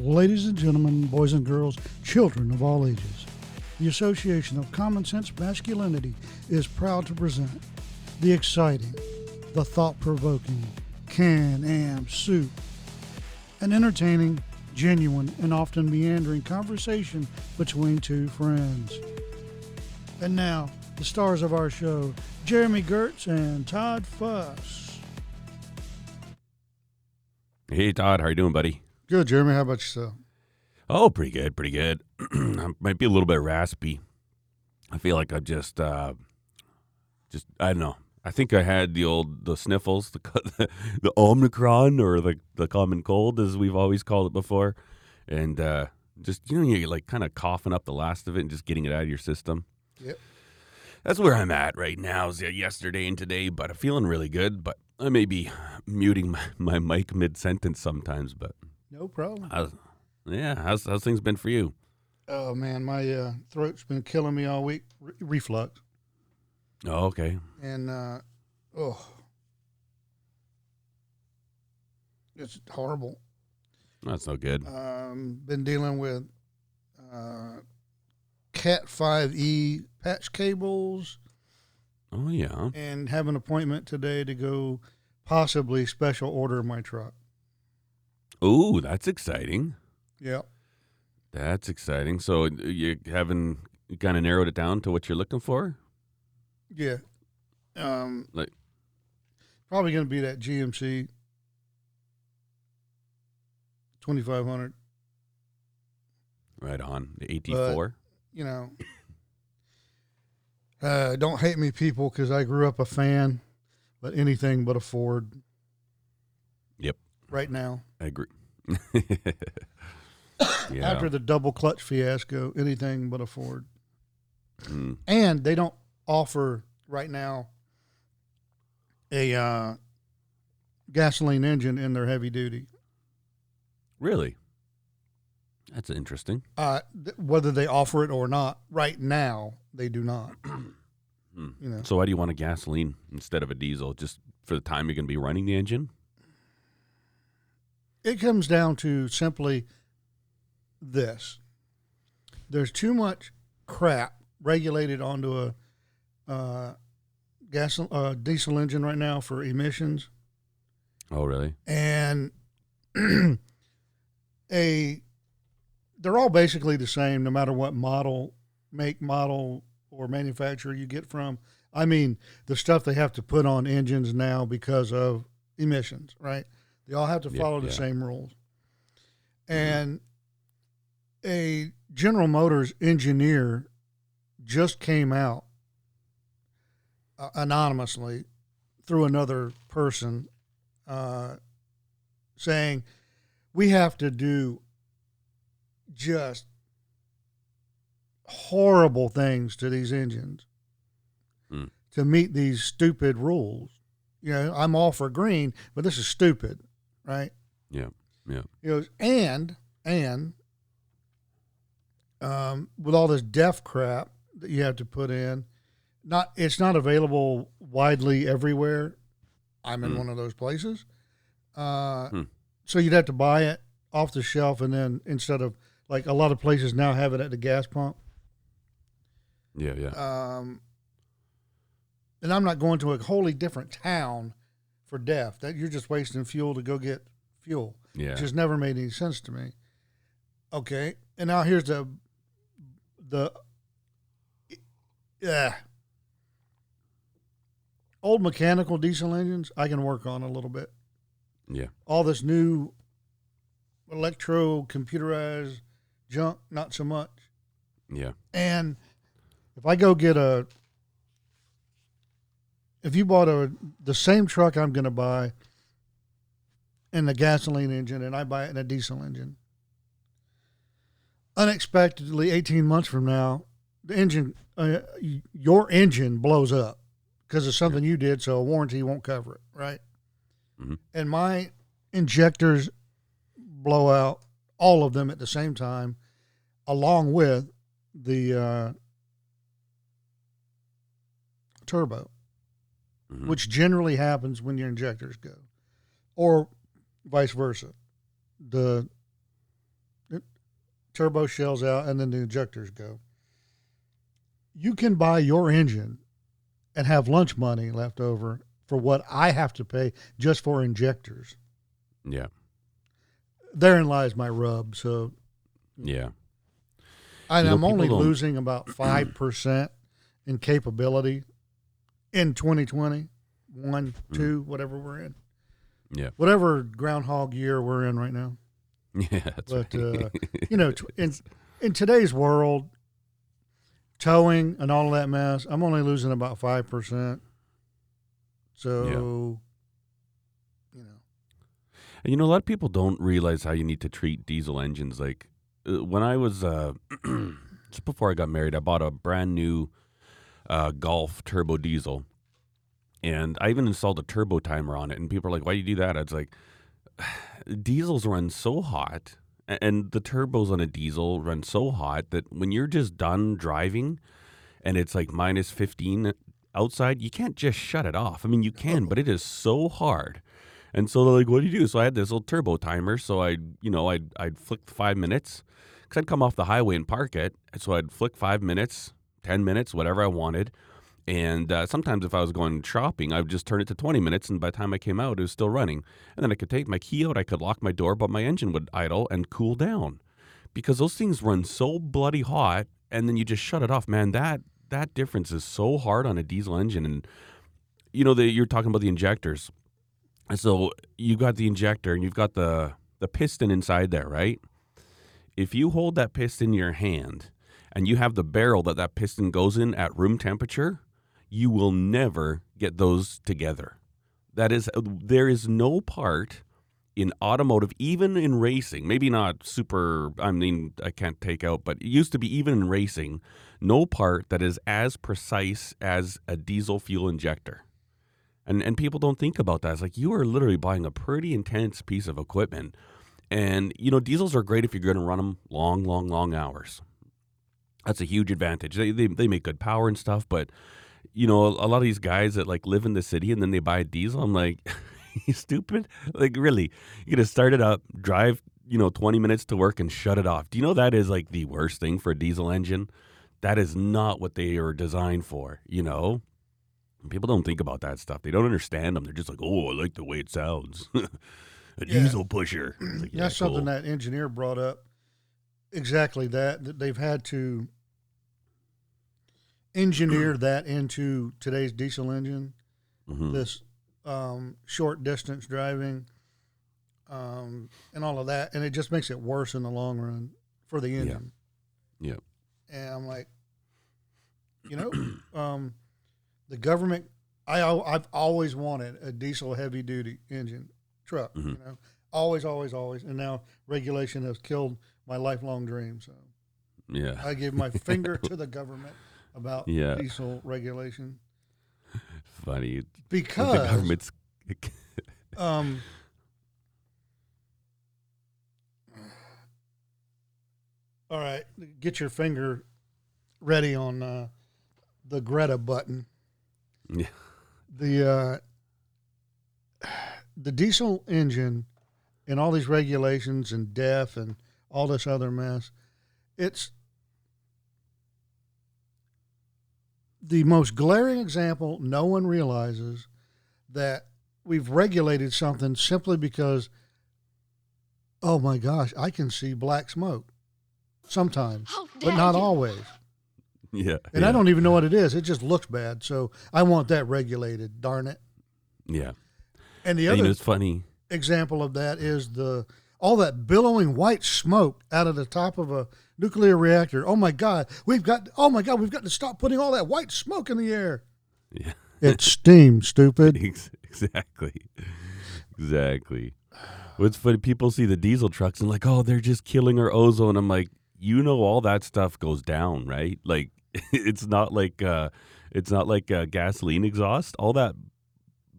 Ladies and gentlemen, boys and girls, children of all ages, the Association of Common Sense Masculinity is proud to present the exciting, the thought provoking Can Am Soup, an entertaining, genuine, and often meandering conversation between two friends. And now, the stars of our show, Jeremy Gertz and Todd Fuss. Hey Todd, how are you doing, buddy? Good, Jeremy. How about yourself? Oh, pretty good, pretty good. I might be a little bit raspy. I feel like I just, uh, just I don't know. I think I had the old the sniffles, the the, the Omicron or the the common cold, as we've always called it before, and uh, just you know you're like kind of coughing up the last of it and just getting it out of your system. Yep. That's where I'm at right now. Is yesterday and today, but I'm feeling really good. But I may be muting my, my mic mid sentence sometimes, but No problem. how's, yeah, how's how's things been for you? Oh man, my uh, throat's been killing me all week. Re- reflux, Oh, okay. and uh, oh, it's horrible. That's no good. Um, been dealing with uh, Cat Five E patch cables, Oh yeah. and have an appointment today to go possibly special order my truck. Ooh, that's exciting. Yeah. That's exciting. So uh, you haven't kind of narrowed it down to what you're looking for? Yeah. Um, Like- probably going to be that GMC 2500. Right on. The AT4. You know, uh, don't hate me, people, because I grew up a fan, but anything but a Ford. Yep. Right now, I agree. yeah. after the double clutch fiasco, anything but a Ford. Mm. And they don't offer right now a uh, gasoline engine in their heavy duty. Really? That's interesting. uh, th- whether they offer it or not. Right now, they do not. Hmm. You know, So why do you want a gasoline instead of a diesel? Just for the time you're going to be running the engine? It comes down to simply this: there's too much crap regulated onto a uh, gas uh, diesel engine right now for emissions, Oh, really? and a they're all basically the same, no matter what model, make, model, or manufacturer you get from. I mean, the stuff they have to put on engines now because of emissions, right? They all have to Yeah, follow the yeah. same rules. And a General Motors engineer just came out uh, anonymously through another person uh, saying we have to do just horrible things to these engines Hmm. to meet these stupid rules. You know, I'm all for green, but this is stupid, right? Yeah. Yeah. You know, and and um, with all this DEF crap that you have to put in, not it's not available widely everywhere. I'm in Hmm. one of those places, uh, Hmm. so you'd have to buy it off the shelf, and then instead of like a lot of places now have it at the gas pump. Yeah. Yeah. Um, and I'm not going to a wholly different town for DEF. That you're just wasting fuel to go get fuel Yeah. which has never made any sense to me. Okay, and now here's the the yeah old mechanical diesel engines. I can work on a little bit. yeah. All this new electro computerized junk, not so much. Yeah. And if I go get a, if you bought a the same truck I'm going to buy in the gasoline engine, and I buy it in a diesel engine, unexpectedly, 18 months from now, the engine, uh, your engine blows up because of something you did, so a warranty won't cover it, right? Mhm. And my injectors blow out, all of them at the same time, along with the uh, turbo, Mhm. which generally happens when your injectors go, or vice versa. the, turbo shells out and then the injectors go. You can buy your engine and have lunch money left over for what I have to pay just for injectors. Yeah. Therein lies my rub. So Yeah. and You know, I'm only don't- losing about five percent in capability in 2020, one, Mm. two, whatever we're in, Yeah. whatever groundhog year we're in right now. Yeah. That's But, right. uh, You know, in in today's world, towing and all of that mess, I'm only losing about five percent. So, you know, And you know, a lot of people don't realize how you need to treat diesel engines. Like uh, when I was uh, just before I got married, I bought a brand new uh, Golf turbo diesel, and I even installed a turbo timer on it. And people are like, "Why do you do that?" I was like, "Diesels run so hot." And the turbos on a diesel run so hot that when you're just done driving and it's like minus 15 outside, you can't just shut it off. I mean, you can, but it is so hard. And so they're like, "What do you do?" So I had this little turbo timer. So I, you know, I'd I'd flick five minutes because I'd come off the highway and park it. So I'd flick five minutes, ten minutes, whatever I wanted. And uh, sometimes if I was going shopping, I would just turn it to twenty minutes, and by the time I came out, it was still running. And then I could take my key out, I could lock my door, but my engine would idle and cool down because those things run so bloody hot. And then you just shut it off, man. That that difference is so hard on a diesel engine, and you know, the, you're talking about the injectors. So you got the injector and you've got the the piston inside there, right? If you hold that piston in your hand and you have the barrel that that piston goes in at room temperature, you will never get those together. That is there is no part in automotive even in racing, maybe not super I mean I can't take out, but it used to be even in racing, no part that is as precise as a diesel fuel injector. And and people don't think about that. It's like you are literally buying a pretty intense piece of equipment. And you know, diesels are great if you're going to run them long, long, long hours. That's a huge advantage. They, they they make good power and stuff, but you know, a, a lot of these guys that like live in the city and then they buy a diesel, I'm like, you stupid? Like really, you're gonna start it up, drive, you know, 20 minutes to work and shut it off. Do you know that is like the worst thing for a diesel engine? That is not what they are designed for, you know? People don't think about that stuff. They don't understand them. They're just like, oh, I like the way it sounds. a Yeah. diesel pusher. Like, yeah, that's something that engineer brought up. Exactly that that they've had to engineer that into today's diesel engine. Mhm. This um, short distance driving, um, and all of that, and it just makes it worse in the long run for the engine. Yeah. And I'm like, you know, um, the government. I I've always wanted a diesel heavy duty engine truck. You Mhm. know, always, always, always. And now regulation has killed my lifelong dream. So Yeah. I give my finger to the government about Yeah. diesel regulation Funny. Because the government's um, all right, get your finger ready on uh, the Greta button. Yeah. The uh, the diesel engine and all these regulations and DEF and all this other mess. It's the most glaring example. No one realizes that we've regulated something simply because, oh my gosh, I can see black smoke sometimes, oh, but not you. always. Yeah. And yeah. I don't even know what it is. It just looks bad. So I want that regulated, darn it. Yeah. And the And, you other know, it's funny. example of that is the all that billowing white smoke out of the top of a nuclear reactor. Oh my God, we've got oh my God, we've got to stop putting all that white smoke in the air. Yeah. It's steam, stupid. Exactly. Exactly. What's funny, people see the diesel trucks and like, oh, they're just killing our ozone. I'm like, you know, all that stuff goes down, right? Like, it's not like uh, it's not like uh, gasoline exhaust. All that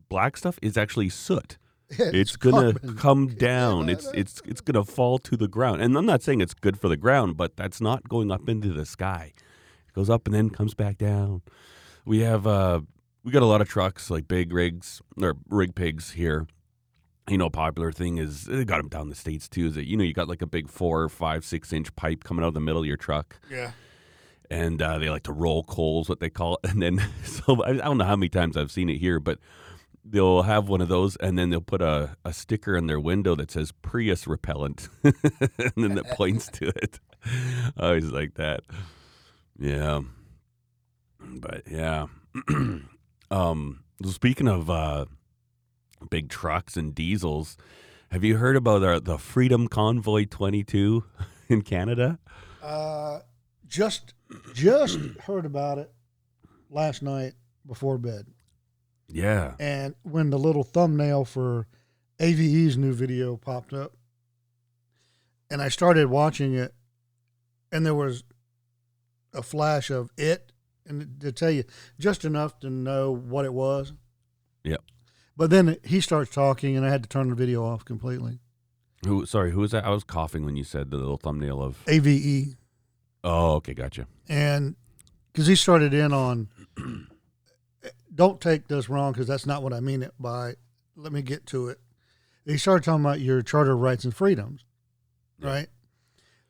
black stuff is actually soot. It's, gonna carbon. come down. It's it's it's gonna fall to the ground. And I'm not saying it's good for the ground, but that's not going up into the sky. It goes up and then comes back down. We have uh we got a lot of trucks like big rigs or rig pigs here, you know, a popular thing is they got them down the states too. Is that you know you got like a big four, five, six inch pipe coming out of the middle of your truck, Yeah. and uh, they like to roll coals, what they call it. And then so I, I don't know how many times I've seen it here, but they'll have one of those, and then they'll put a, a sticker in their window that says Prius repellent, and then that points to it. I always like that. Yeah, but yeah. um, speaking of uh, big trucks and diesels, have you heard about our, the Freedom Convoy 22 in Canada? Uh, just just heard about it last night before bed, Yeah. and when the little thumbnail for AVE's new video popped up, and I started watching it, and there was a flash of it, and to tell you just enough to know what it was. Yep. But then he starts talking, and I had to turn the video off completely. Who? Sorry, who was that? I was coughing when you said the little thumbnail of. AVE. Oh, okay, gotcha. and because he started in on don't take this wrong because that's not what i mean it by let me get to it he started talking about your charter of rights and freedoms Yeah. right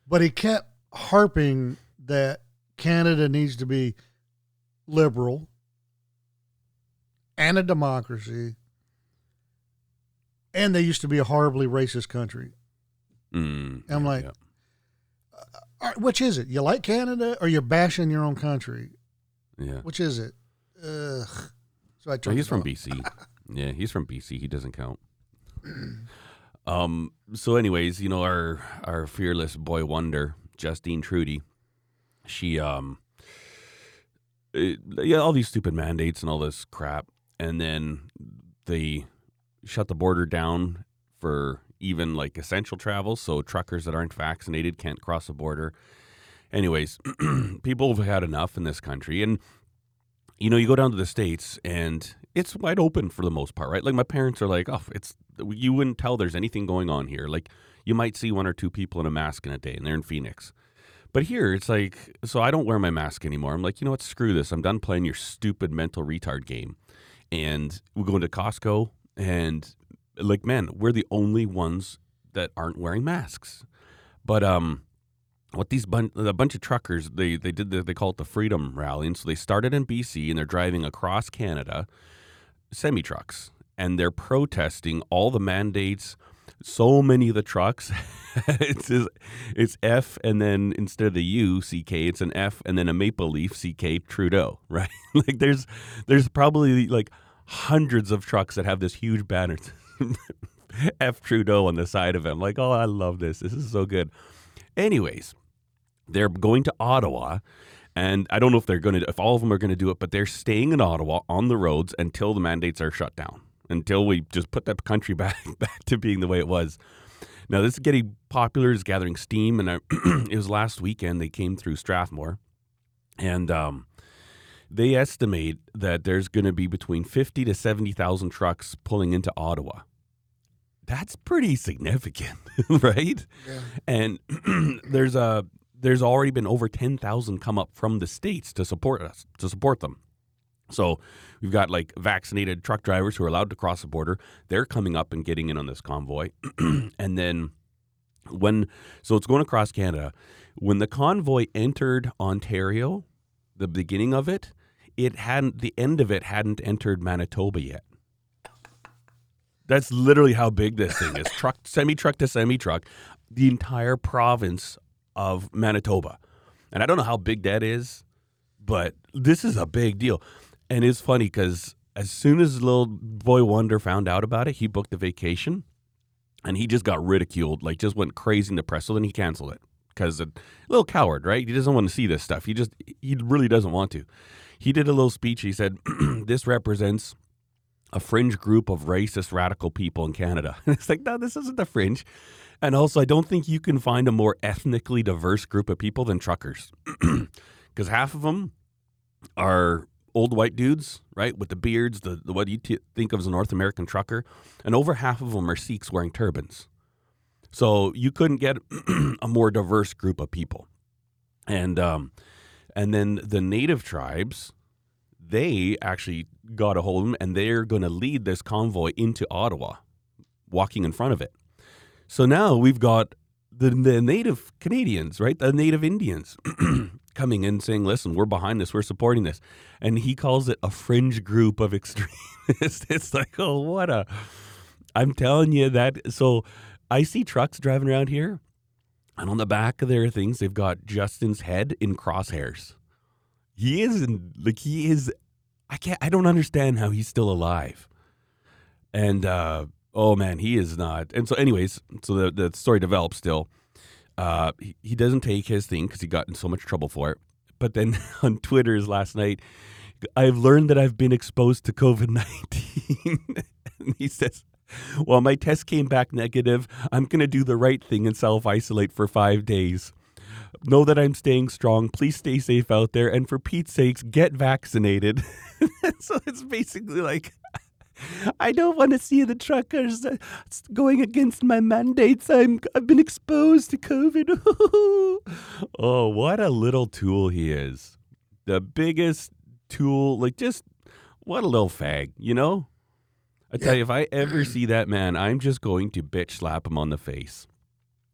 but he kept harping that canada needs to be liberal and a democracy and they used to be a horribly racist country Mm, I'm yeah, like- yeah. All right, which is it you like canada or you're bashing your own country yeah. Which is it? Ugh. So I turned he's from off. BC. yeah, he's from BC. He doesn't count. um. So, anyways, you know our our fearless boy wonder, Justine Trudy. She um. it- yeah, all these stupid mandates and all this crap, and then they shut the border down for even like essential travel. So truckers that aren't vaccinated can't cross the border. Anyways, people have had enough in this country, and you know, you go down to the states and it's wide open for the most part, right? Like my parents are like, oh, it's you wouldn't tell there's anything going on here. Like you might see one or two people in a mask in a day, and they're in Phoenix. But here, it's like, so I don't wear my mask anymore. I'm like, you know what? Screw this. I'm done playing your stupid mental retard game. And we go into Costco, and like, man, we're the only ones that aren't wearing masks. But um, what these bun- a bunch of truckers they they did the, they call it the Freedom Rally, and so they started in BC and they're driving across Canada, semi trucks, and they're protesting all the mandates. So many of the trucks, it's it's F and then instead of the U C K, it's an F and then a maple leaf C K Trudeau, right? like there's there's probably like hundreds of trucks that have this huge banner. F Trudeau on the side of them. Like, oh, I love this. This is so good. Anyways, they're going to Ottawa, and I don't know if they're going to, if all of them are going to do it, but they're staying in Ottawa on the roads until the mandates are shut down, until we just put that country back back to being the way it was. Now this is getting popular, is gathering steam, and I, it was last weekend they came through Strathmore, and um, they estimate that there's going to be between fifty to seventy thousand trucks pulling into Ottawa. That's pretty significant, right? Yeah. and there's a there's already been over 10,000 come up from the states to support us to support them. So we've got like vaccinated truck drivers who are allowed to cross the border. They're coming up and getting in on this convoy. and then when so it's going across Canada, when the convoy entered Ontario, the beginning of it, it hadn't the end of it hadn't entered Manitoba yet. That's literally how big this thing is. Truck, semi truck to semi truck, the entire province of Manitoba. And I don't know how big that is, but this is a big deal. And it's funny because as soon as little boy Wonder found out about it, he booked a vacation and he just got ridiculed, like just went crazy in the press. So then he canceled it because a little coward, right? He doesn't want to see this stuff. He just, he really doesn't want to. He did a little speech. He said, This represents a fringe group of racist radical people in Canada. And it's like, no, this isn't the fringe. And also, I don't think you can find a more ethnically diverse group of people than truckers. Because half of them are old white dudes, right, with the beards, the, the what you t- think of as a North American trucker, and over half of them are Sikhs wearing turbans. So you couldn't get a more diverse group of people. And um, and then the native tribes, they actually got a hold of them, and they're going to lead this convoy into Ottawa walking in front of it. So now we've got the, the native Canadians, right? The native Indians coming in saying, listen, we're behind this, we're supporting this. And he calls it a fringe group of extremists. it's like, oh, what a. I'm telling you that. So I see trucks driving around here, and on the back of their things, they've got Justin's head in crosshairs. He is in, like, he is. I can't, I don't understand how he's still alive. And, uh, oh man, he is not. And so, anyways, so the, the story develops still. Uh, he, he doesn't take his thing because he got in so much trouble for it. But then on Twitter's last night, I've learned that I've been exposed to COVID 19. and he says, well, my test came back negative. I'm going to do the right thing and self isolate for five days. Know that I'm staying strong. Please stay safe out there. And for Pete's sakes, get vaccinated. so it's basically like, I don't want to see the truckers uh, going against my mandates. I'm I've been exposed to COVID. oh, what a little tool he is. The biggest tool, like just what a little fag, you know? I tell you, if I ever see that man, I'm just going to bitch slap him on the face.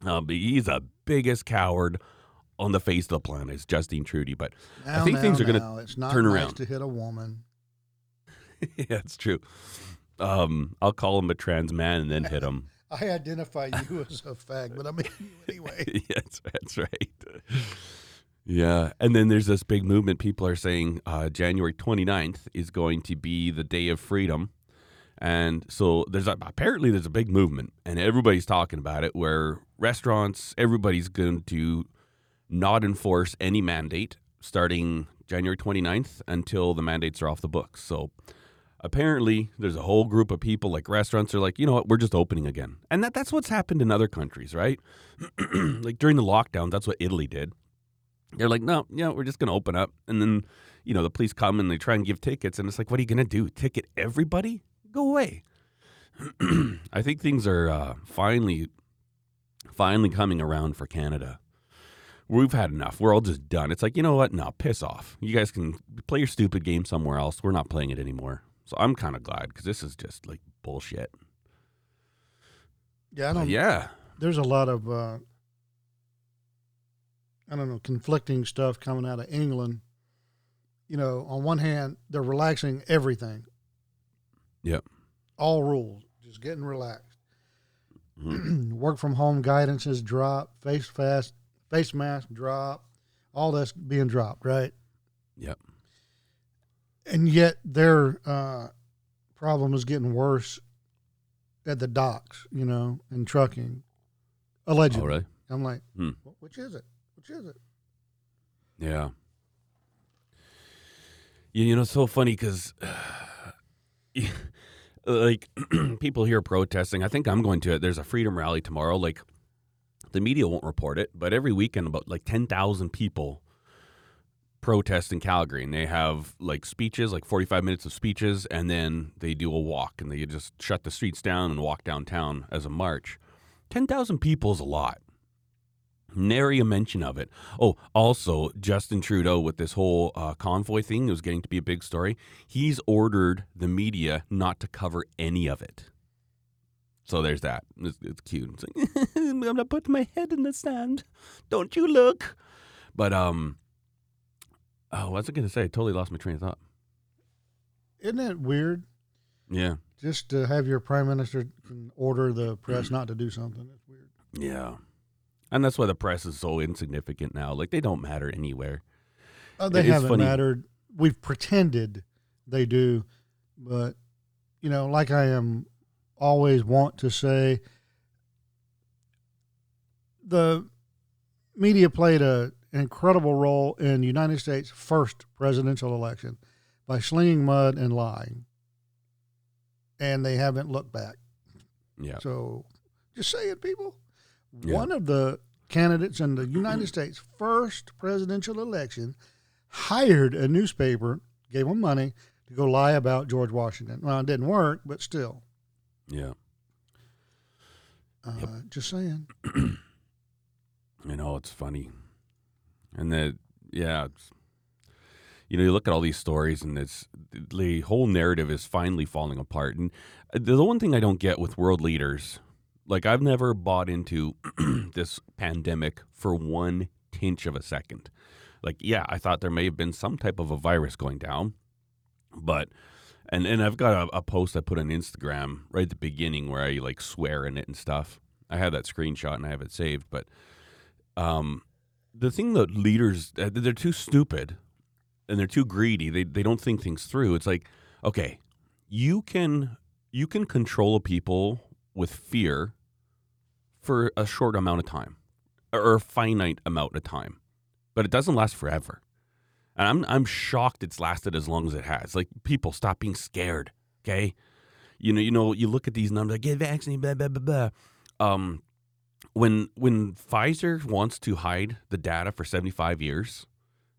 Um, he's the biggest coward on the face of the planet. It's Justine Trudy, but Now, I think now, things are going to turn nice around. to hit a woman. yeah, it's true. Um, I'll call him a trans man and then hit him. I identify you as a fag, but I mean you anyway. yeah, that's, that's right. Yeah. And then there's this big movement. People are saying uh, January 29th is going to be the day of freedom. And so there's a, apparently there's a big movement and everybody's talking about it where restaurants, everybody's going to not enforce any mandate starting January 29th until the mandates are off the books. So apparently there's a whole group of people like restaurants are like, you know what, we're just opening again. And that, that's what's happened in other countries, right? like during the lockdown, that's what Italy did. They're like, no, yeah, we're just going to open up. And then, you know, the police come and they try and give tickets. And it's like, what are you going to do? Ticket everybody? Go away. I think things are uh, finally, finally coming around for Canada. We've had enough. We're all just done. It's like, you know what? No, piss off. You guys can play your stupid game somewhere else. We're not playing it anymore. So I'm kind of glad because this is just like bullshit. Yeah, I don't. yeah. There's a lot of uh, I don't know conflicting stuff coming out of England. You know, on one hand, they're relaxing everything. Yep. All rules, just getting relaxed. Mhm. Work from home guidances drop, face fast, face mask drop, all that's being dropped, right? Yep. And yet their uh, problem is getting worse at the docks, you know, and trucking. Allegedly, All right. I'm like, Hmm. Which is it? Which is it? Yeah. You, you know, it's so funny because, like, people here protesting. I think I'm going to it. There's a freedom rally tomorrow. Like, the media won't report it, but every weekend, about like 10,000 people protest in Calgary. And they have like speeches, like 45 minutes of speeches, and then they do a walk and they just shut the streets down and walk downtown as a march. 10,000 people is a lot. Nary a mention of it. Oh, also, Justin Trudeau with this whole uh, convoy thing it was getting to be a big story. He's ordered the media not to cover any of it. So there's that. It's, it's cute. It's like, I'm gonna put my head in the sand. Don't you look? But um, oh, what was I gonna say? I totally lost my train of thought. Isn't it weird? Yeah, Just to have your prime minister order the press not to do something. It's weird. yeah, and that's why the press is so insignificant now. Like they don't matter anywhere. Uh, they It haven't mattered. We've pretended they do, but you know, like I am always want to say, the media played a, an incredible role in the United States' first presidential election by slinging mud and lying, and they haven't looked back. Yeah, So, just say it, people. Yeah. One of the candidates in the United States' first presidential election hired a newspaper, gave them money to go lie about George Washington. Well, it didn't work, but still. yeah. Uh, Yep. Just saying. You know, it's funny. And that, yeah, you know, you look at all these stories, and it's the whole narrative is finally falling apart. And uh, the one thing I don't get with world leaders, like I've never bought into this pandemic for one tinch of a second. Like, yeah, I thought there may have been some type of a virus going down, but and and I've got a, a post I put on Instagram right at the beginning where I like swear in it and stuff. I have that screenshot and I have it saved, but um, the thing that leaders uh, they're too stupid and they're too greedy. They they don't think things through. It's like, okay, you can you can control people with fear for a short amount of time or a finite amount of time, but it doesn't last forever. And I'm I'm shocked it's lasted as long as it has. Like people stop being scared. Okay, you know you know you look at these numbers like get vaccinated blah blah blah blah. Um, when when Pfizer wants to hide the data for 75 years,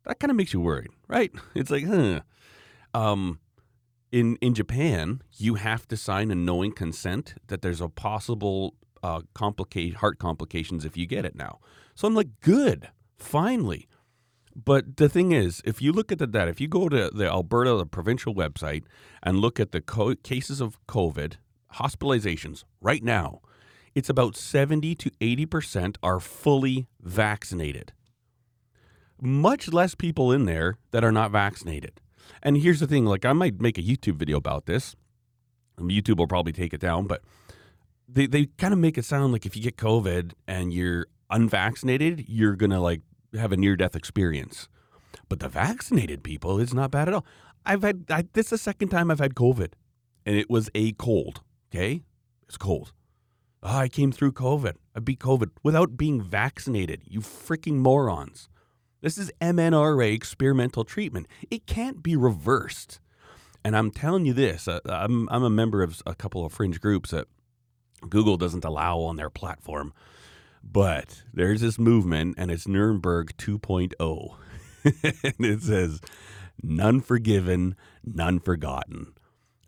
that kind of makes you worried, right? It's like, huh. Um, in in Japan, you have to sign a knowing consent that there's a possible uh, complicate heart complications if you get it now. So I'm like, good, finally. But the thing is, if you look at the data, if you go to the Alberta the provincial website and look at the co- cases of COVID hospitalizations right now, it's about 70 to 80% are fully vaccinated. Much less people in there that are not vaccinated. And here's the thing like, I might make a YouTube video about this. YouTube will probably take it down, but they, they kind of make it sound like if you get COVID and you're unvaccinated, you're going to like have a near death experience. But the vaccinated people, it's not bad at all. I've had, I, this is the second time I've had COVID, and it was a cold. Okay? It's cold. Oh, I came through COVID. I beat COVID without being vaccinated. You freaking morons. This is MNRA experimental treatment. It can't be reversed. And I'm telling you this uh, I'm, I'm a member of a couple of fringe groups that Google doesn't allow on their platform. But there's this movement, and it's Nuremberg 2.0. and it says, none forgiven, none forgotten.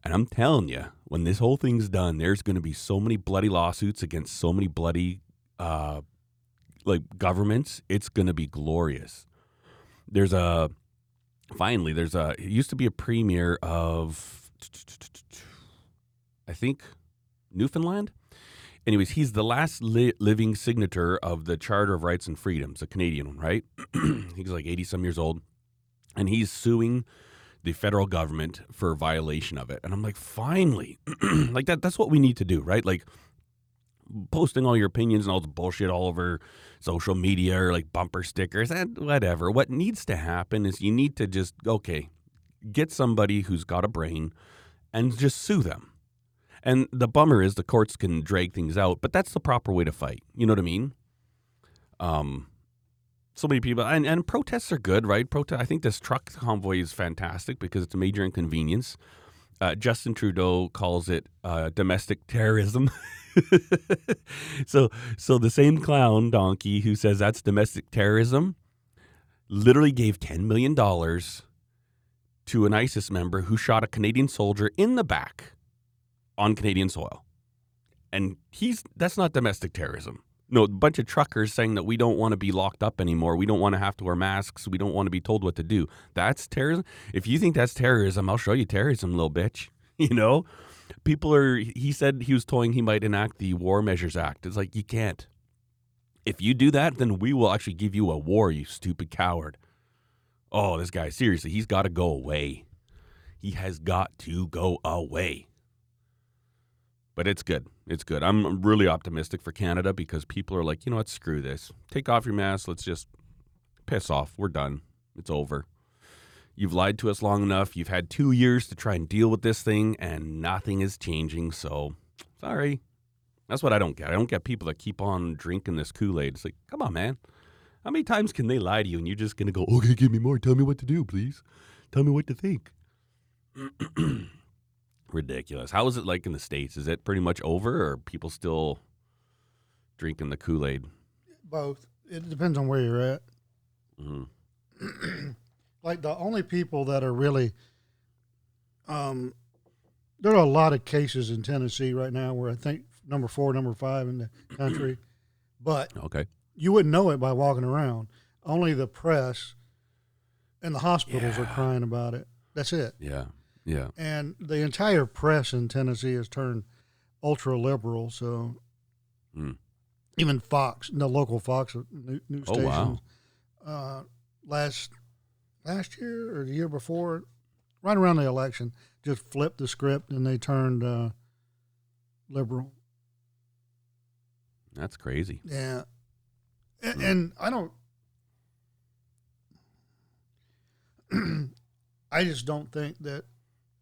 And I'm telling you, when this whole thing's done, there's going to be so many bloody lawsuits against so many bloody, uh, like governments. It's going to be glorious. There's a, finally, there's a, it used to be a premier of, I think, Newfoundland anyways, he's the last li- living signature of the Charter of Rights and Freedoms, a Canadian one, right? he's like 80 some years old. And he's suing the federal government for violation of it. And I'm like, finally, like that, that's what we need to do, right? Like posting all your opinions and all the bullshit all over social media or like bumper stickers and whatever. What needs to happen is you need to just, okay, get somebody who's got a brain and just sue them and the bummer is the courts can drag things out, but that's the proper way to fight. You know what I mean? Um, so many people and, and protests are good, right? Protest. I think this truck convoy is fantastic because it's a major inconvenience. Uh, Justin Trudeau calls it uh, domestic terrorism. so, so the same clown donkey who says that's domestic terrorism literally gave ten million dollars to an ISIS member who shot a Canadian soldier in the back on Canadian soil. And he's that's not domestic terrorism. No, a bunch of truckers saying that we don't want to be locked up anymore. We don't want to have to wear masks. We don't want to be told what to do. That's terrorism. If you think that's terrorism, I'll show you terrorism, little bitch. You know, people are. He said he was toying he might enact the War Measures Act. It's like you can't. If you do that, then we will actually give you a war, you stupid coward. Oh, this guy, seriously, he's got to go away. He has got to go away but it's good. It's good. I'm really optimistic for Canada because people are like, you know what, screw this. Take off your mask. Let's just piss off. We're done. It's over. You've lied to us long enough. You've had two years to try and deal with this thing, and nothing is changing. So, sorry. That's what I don't get. I don't get people that keep on drinking this Kool Aid. It's like, come on, man. How many times can they lie to you and you're just going to go, okay, give me more. Tell me what to do, please. Tell me what to think. ridiculous. How is it like in the states? Is it pretty much over, or people still drinking the Kool Aid? Both. It depends on where you're at. Mm-hmm. like the only people that are really, um, there are a lot of cases in Tennessee right now where I think number four, number five in the country, but okay, you wouldn't know it by walking around. Only the press and the hospitals are crying about it. That's it. Yeah. Yeah. And the entire press in Tennessee has turned ultra liberal. So Mm. even Fox, the local Fox new- news Oh, stations, wow. uh, last last year or the year before, right around the election, just flipped the script and they turned uh, liberal. That's crazy. Yeah. And, Hmm. and I don't. I just don't think that,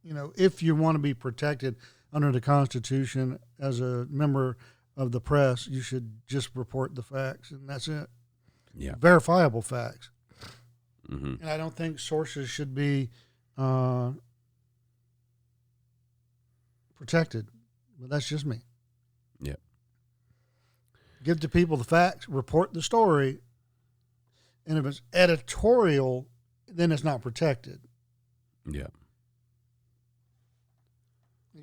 you know, if you want to be protected under the Constitution as a member of the press, you should just report the facts, and that's it. Yeah. Verifiable facts. hmm And I don't think sources should be uh, protected. But that's just me. Yeah. Give the people the facts, report the story. And if it's editorial, then it's not protected. Yeah.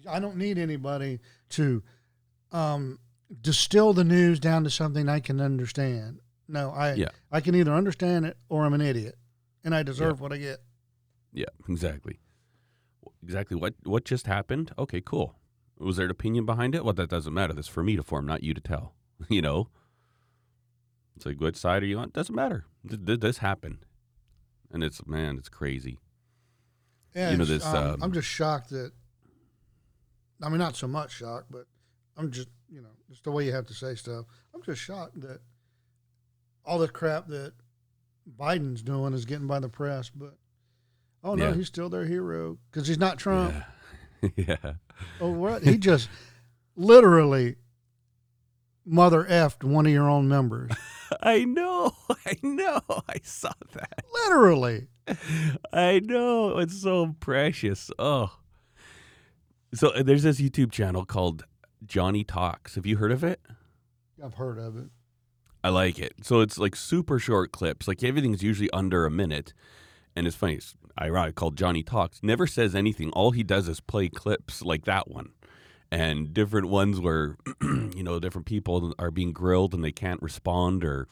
I don't need anybody to um, distill the news down to something I can understand. No, I Yeah. I can either understand it or I'm an idiot, and I deserve what I get. Yeah. Exactly. Exactly. What What just happened? Okay. Cool. Was there an opinion behind it? Well, that doesn't matter. That's for me to form, not you to tell. You know. It's like, which side are you on? Doesn't matter. Th- This happened, and it's man, it's crazy. Yeah, You know, this, um, um, I'm just shocked that. I mean, not so much shocked, but I'm just you know just the way you have to say stuff. I'm just shocked that all the crap that Biden's doing is getting by the press, but oh no, Yeah. he's still their hero because he's not Trump. Yeah. yeah. Oh what? He just literally mother effed one of your own members. I know. I know. I saw that. literally. I know. It's so precious. Oh. So uh, there's this YouTube channel called Johnny Talks. Have you heard of it? I've heard of it. I like it. So it's like super short clips. Like everything's usually under a minute. And it's funny. It's ironic called Johnny Talks. Never says anything. All he does is play clips like that one. And different ones where, you know, different people are being grilled and they can't respond or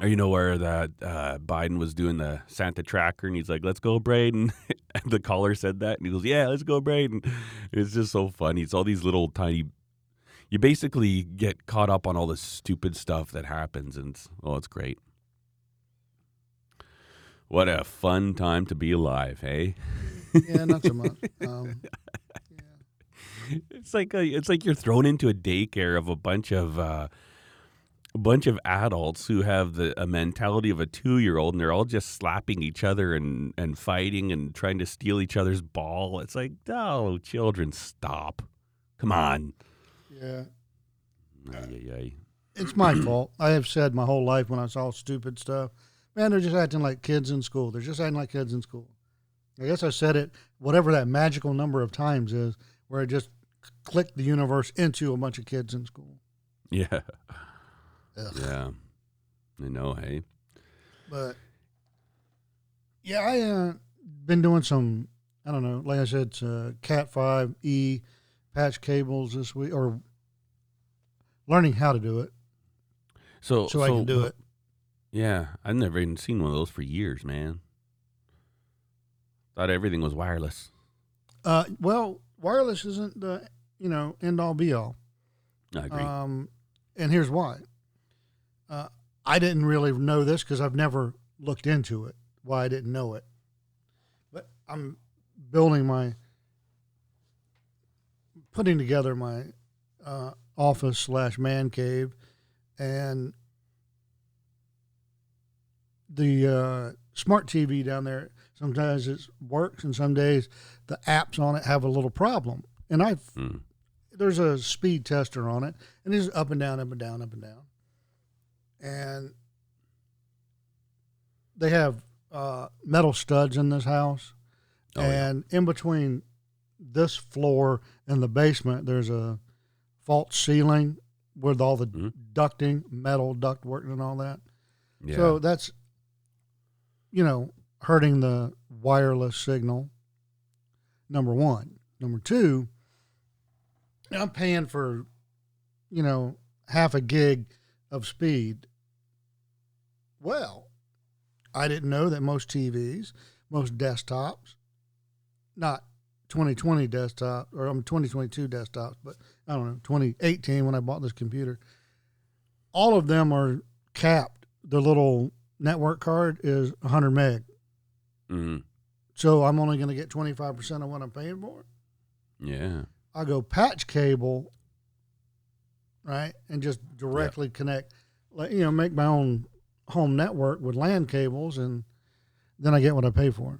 or you know where that uh, Biden was doing the Santa tracker and he's like, "Let's go, Brandon." and the caller said that, and he goes, "Yeah, let's go, Brandon." It's just so funny. It's all these little tiny. You basically get caught up on all the stupid stuff that happens, and it's, oh, it's great. What a fun time to be alive, hey? Yeah, not so much. Um, yeah. It's like a, it's like you're thrown into a daycare of a bunch of uh, a bunch of adults who have the a mentality of a two year old, and they're all just slapping each other and and fighting and trying to steal each other's ball. It's like, oh, children, stop! Come on. Yeah. Ay. It's my fault. I have said my whole life when I saw stupid stuff, man, they're just acting like kids in school. They're just acting like kids in school. I guess I said it, whatever that magical number of times is, where I just clicked the universe into a bunch of kids in school. Yeah, Ugh. yeah. I know, hey. But yeah, I uh, been doing some. I don't know. Like I said, uh, Cat Five E patch cables this week, or learning how to do it So, so, I can do it. Yeah, I've never even seen one of those for years, man. Thought everything was wireless. Uh, well, wireless isn't the you know end all be all. I agree. Um, and here's why. Uh, I didn't really know this because I've never looked into it. Why I didn't know it, but I'm building my, putting together my uh, office slash man cave, and the uh, smart TV down there. Sometimes it works, and some days the apps on it have a little problem. And I've Mm. there's a speed tester on it, and it's up and down, up and down, up and down. And they have uh, metal studs in this house, Oh, yeah. and in between this floor and the basement, there's a false ceiling with all the Mhm. ducting, metal duct work, and all that. Yeah. So that's, you know, hurting the wireless signal. Number one. Number two, I'm paying for, you know, half a gig of speed. Well, I didn't know that most TVs, most desktops, not 2020 desktop or I'm 2022 desktops, but I don't know, 2018 when I bought this computer, all of them are capped. The little network card is 100 meg. hmm So I'm only going to get 25% of what I'm paying for. Yeah. I go patch cable, right, and just directly connect, like you know, make my own home network with LAN cables, and then I get what I pay for.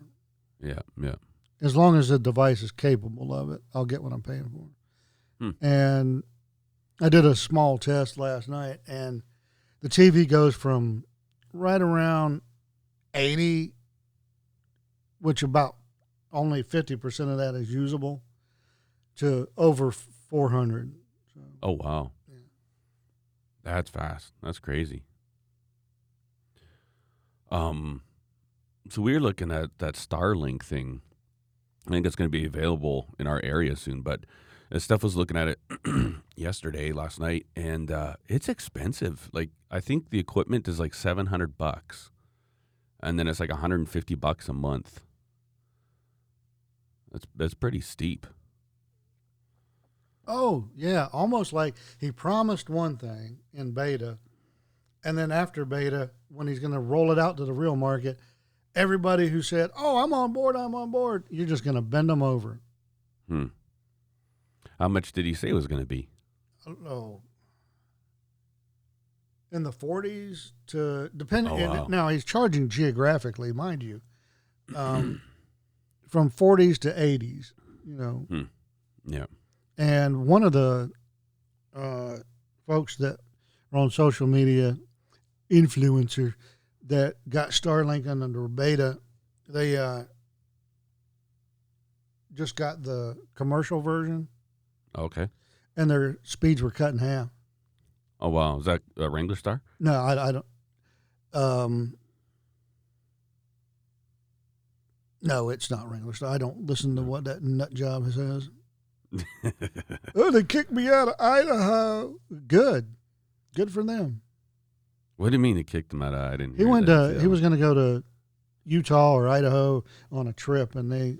Yeah. Yeah. As long as the device is capable of it, I'll get what I'm paying for. Hmm. And I did a small test last night, and the TV goes from right around 80, which about only 50% of that is usable, to over 400. So, Oh wow. Yeah. That's fast. That's crazy. Um so we are looking at that Starlink thing. I think it's going to be available in our area soon, but Steph was looking at it yesterday, last night, and uh, it's expensive. Like I think the equipment is like 700 bucks. And then it's like 150 bucks a month. That's that's pretty steep. oh, yeah, almost like he promised one thing in beta, and then after beta, when he's going to roll it out to the real market, everybody who said, "Oh, I'm on board, I'm on board," you're just going to bend them over. Hmm. How much did he say it was going to be? Oh, in the 40s to depending. Oh, wow. Now he's charging geographically, mind you, um, from 40s to 80s. You know, Yeah. And one of the uh, folks that are on social media, influencer, that got Starlink under beta, they uh, just got the commercial version, Okay. and their speeds were cut in half. Oh wow, is that a Wranglerstar? No, I, I don't. Um, no, it's not Wrangler. Star. I don't listen to what that nut job says. Oh, they kicked me out of Idaho. Good, good for them. What do you mean he kicked him out? of I didn't. He went to. He was going to go to Utah or Idaho on a trip, and they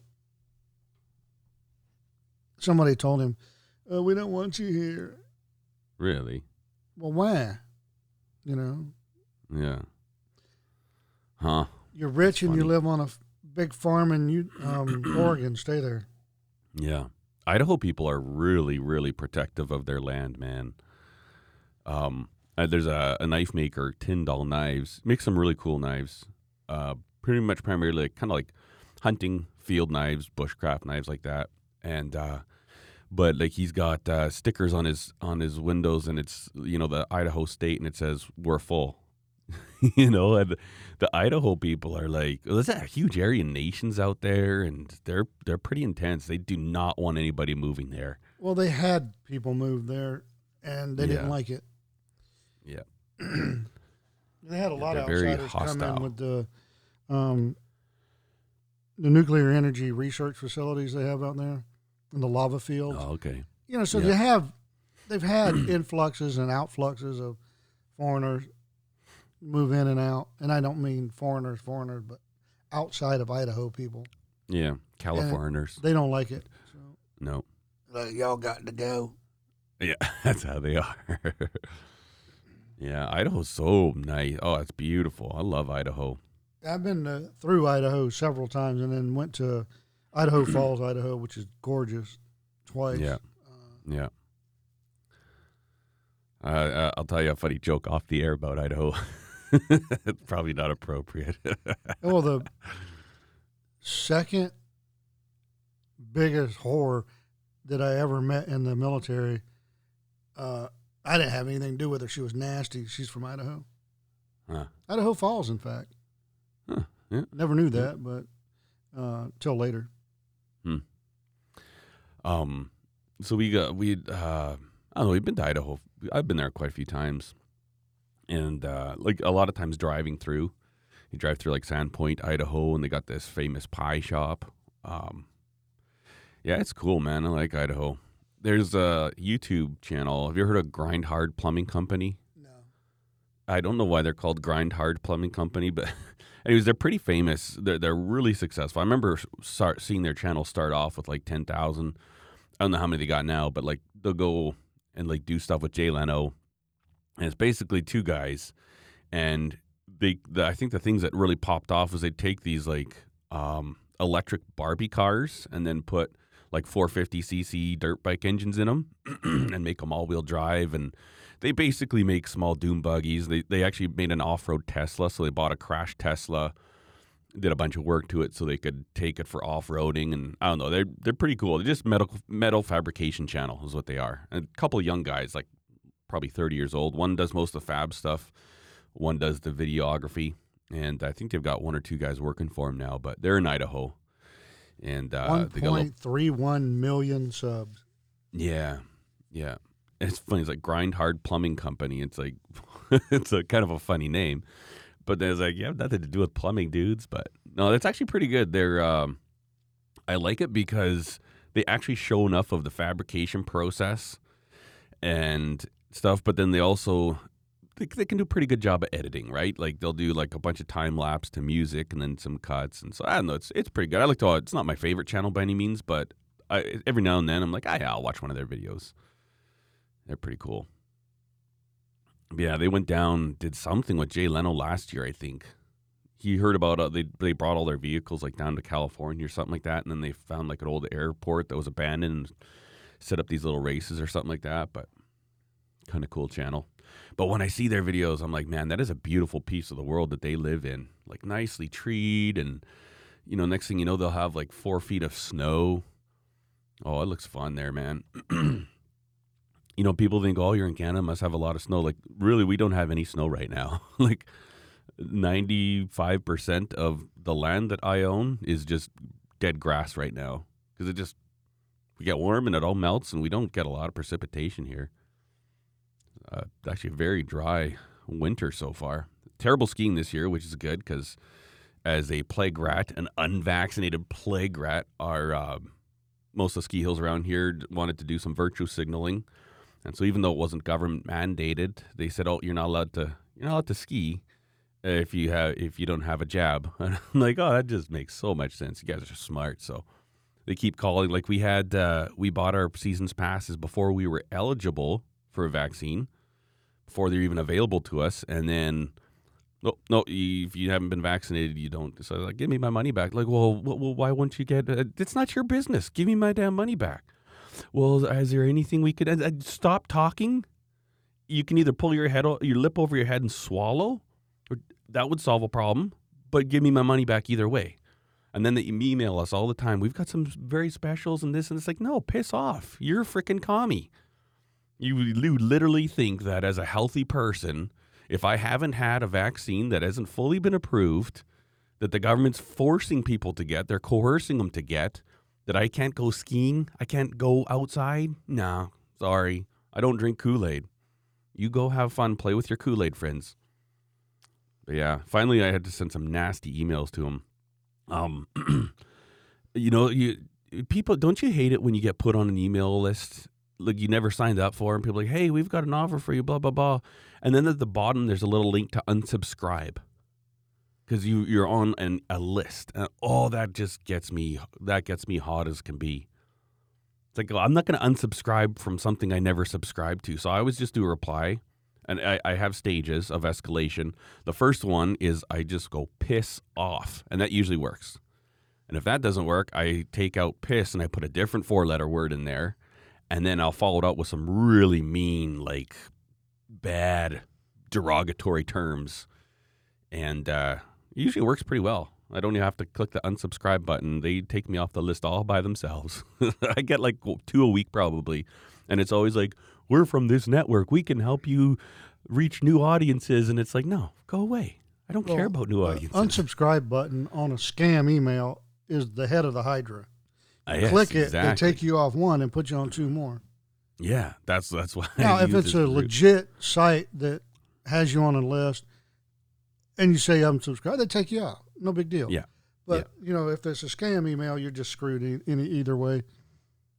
somebody told him, oh, "We don't want you here." really. Well, why? You know, Yeah. Huh. you're rich and you live on a big farm in you, um, Oregon. Stay there. Yeah. Idaho people are really, really protective of their land, man. Um, uh, there's a, a knife maker, Tyndall Knives, makes some really cool knives. Uh, pretty much primarily kind of like hunting field knives, bushcraft knives like that. And uh, but like he's got uh, stickers on his on his windows, and it's you know the Idaho state, and it says we're full. you know, and the Idaho people are like, well, there's a huge Aryan nations out there, and they're they're pretty intense. They do not want anybody moving there. Well, they had people move there, and they didn't like it. Yeah. they had a Yeah, lot of very outsiders come hostile. in with the um, the nuclear energy research facilities they have out there, and the lava fields. Oh, okay. You know, so Yeah. they have they've had influxes and outfluxes of foreigners move in and out, and I don't mean foreigners, foreigners, but outside of Idaho people. Yeah, Californians. They don't like it. So No. like, y'all got to go. Yeah, that's how they are. yeah, Idaho's so nice. Oh, it's beautiful. I love Idaho. I've been uh, through Idaho several times, and then went to Idaho Falls, Idaho, which is gorgeous, twice. Yeah. Uh, Yeah. Uh, I'll tell you a funny joke off the air about Idaho. it's probably not appropriate. well, the second biggest whore that I ever met in the military, uh, I didn't have anything to do with her. She was nasty. She's from Idaho. Huh. Idaho Falls, in fact. Huh, yeah. Never knew that, but uh, till later. Hmm. Um, so we got we uh, I don't know. We've been to Idaho. I've been there quite a few times, and uh, like a lot of times driving through, you drive through like Sandpoint, Idaho, and they got this famous pie shop. Um, yeah, it's cool, man. I like Idaho. There's a YouTube channel. Have you heard of Grind Hard Plumbing Company? No. I don't know why they're called Grind Hard Plumbing Company, but anyways, they're pretty famous. They're they're really successful. I remember start seeing their channel start off with like ten thousand. I don't know how many they got now, but like they'll go and like do stuff with Jay Leno, and it's basically two guys, and they the, I think the things that really popped off was they take these like um, electric Barbie cars and then put like 450cc dirt bike engines in them and make them all wheel drive and they basically make small dune buggies. They they actually made an off road Tesla, so they bought a crash Tesla, did a bunch of work to it so they could take it for off roading, and I don't know. They're they're pretty cool. They're just metal metal fabrication channel is what they are. And a couple young guys, like probably thirty years old. One does most of the fab stuff. One does the videography, and I think they've got one or two guys working for them now. But they're in Idaho, and uh, One they got a little- point three one million subs. yeah, yeah. And it's funny. It's like Grind Hard Plumbing Company. It's like it's a kind of a funny name, but it's like you have nothing to do with plumbing, dudes. But no, it's actually pretty good. They're um, I like it because they actually show enough of the fabrication process and stuff, but then they also they, they can do a pretty good job of editing, right? Like they'll do like a bunch of time lapse to music and then some cuts, and so I don't know. It's it's pretty good. I like to. It's not my favorite channel by any means, but I, every now and then I'm like, ah, yeah, I'll watch one of their videos. They're pretty cool. But yeah, they went down, did something with Jay Leno last year, I think. He heard about uh, they they brought all their vehicles like down to California or something like that, and then they found like an old airport that was abandoned, and set up these little races or something like that. But kind of cool channel. But when I see their videos, I'm like, man, that is a beautiful piece of the world that they live in. Like nicely treed, and you know, next thing you know, they'll have like four feet of snow. Oh, it looks fun there, man. you know, people think, oh, you're in Canada, must have a lot of snow. Like, really, we don't have any snow right now. like, 95% of the land that I own is just dead grass right now because it just, we get warm and it all melts and we don't get a lot of precipitation here. Uh, actually, a very dry winter so far. Terrible skiing this year, which is good because as a plague rat, an unvaccinated plague rat, our uh, most of the ski hills around here wanted to do some virtue signaling, and so even though it wasn't government mandated, they said, "Oh, you're not allowed to you're not allowed to ski if you have if you don't have a jab." And I'm like, "Oh, that just makes so much sense. You guys are smart." So they keep calling. Like we had uh, we bought our seasons passes before we were eligible for a vaccine, before they're even available to us, and then. No, no. you- If you haven't been vaccinated, you don't. So like, give me my money back. Like, well, well why won't you get? Uh, it's not your business. Give me my damn money back. Well, is there anything we could uh, uh, stop talking? You can either pull your head, your lip over your head and swallow, or that would solve a problem. But give me my money back either way. And then they email us all the time. We've got some very specials and this and it's like, no, piss off. You're a freaking commie. You, you literally think that as a healthy person, if I haven't had a vaccine that hasn't fully been approved, that the government's forcing people to get, they're coercing them to get, that I can't go skiing, I can't go outside? Nah, sorry. I don't drink Kool Aid. You go have fun, play with your Kool Aid friends. But yeah, finally I had to send some nasty emails to him. Um, you know, you people don't you hate it when you get put on an email list like you never signed up for, and people like, hey, we've got an offer for you, blah blah blah, and then at the bottom there's a little link to unsubscribe because you you're on an, a list, and oh, that just gets me that gets me hot as can be. It's like well, I'm not going to unsubscribe from something I never subscribed to, so I always just do a reply. And I, I have stages of escalation. The first one is I just go piss off, and that usually works. And if that doesn't work, I take out piss and I put a different four letter word in there. And then I'll follow it up with some really mean, like bad, derogatory terms. And uh, it usually works pretty well. I don't even have to click the unsubscribe button. They take me off the list all by themselves. I get like two a week probably. And it's always like, we're from this network. We can help you reach new audiences. And it's like, no, go away. I don't care about new audiences. unsubscribe button on a scam email is the head of the Hydra. Uh, yes, Click it, exactly. they take you off one and put you on two more. Yeah, that's that's why. Now, if it's a to- legit site that has you on a list and you say I'm subscribed, they take you out. No big deal. Yeah. But, you know, if it's a scam email, you're just screwed e- any either way.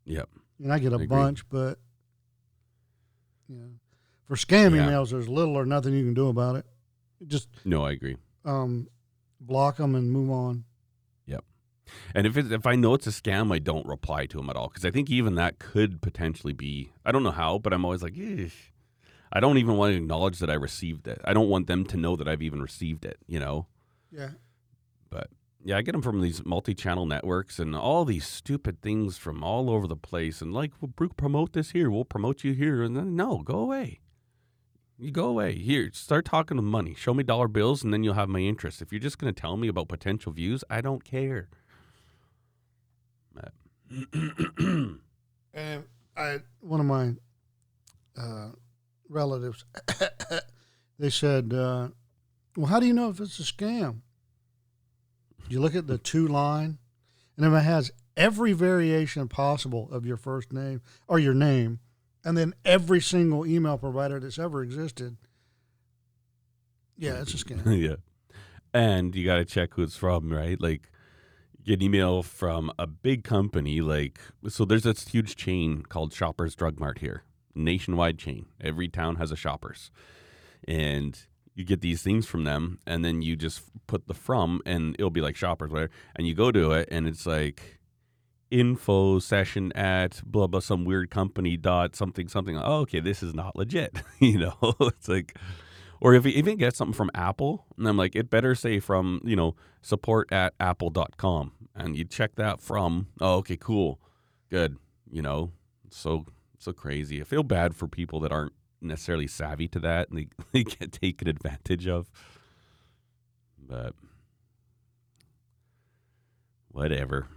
Yep. And I get a bunch, but, you know. For scam Yeah. emails, there's little or nothing you can do about it. Just No, I agree. um, block them and move on. And if if I know it's a scam, I don't reply to them at all because I think even that could potentially be. I don't know how, but I'm always like, Eesh. I don't even want to acknowledge that I received it. I don't want them to know that I've even received it. You know. Yeah. But yeah, I get them from these multi-channel networks and all these stupid things from all over the place. And like, we'll promote this here, we'll promote you here, and then no, go away. You go away. Here, start talking to money. Show me dollar bills, and then you'll have my interest. If you're just going to tell me about potential views, I don't care. And I, one of my uh, relatives, they said, uh, "Well, how do you know if it's a scam?" You look at the two line, and if it has every variation possible of your first name or your name, and then every single email provider that's ever existed, yeah, it's a scam. yeah. And you got to check who it's from, right? Like, an email from a big company, like, so there's this huge chain called Shoppers Drug Mart here, nationwide chain. Every town has a Shoppers. And you get these things from them, and then you just put the from, and it'll be like Shoppers, whatever. And you go to it, and it's like, info session at blah blah some weird company dot something something oh okay this is not legit you know it's like or if you even get something from Apple, and I'm like, it better say from, you know, support at apple.com. And you check that from, oh, okay, cool. Good. You know, so so crazy. I feel bad for people that aren't necessarily savvy to that and they, they get taken advantage of. But whatever.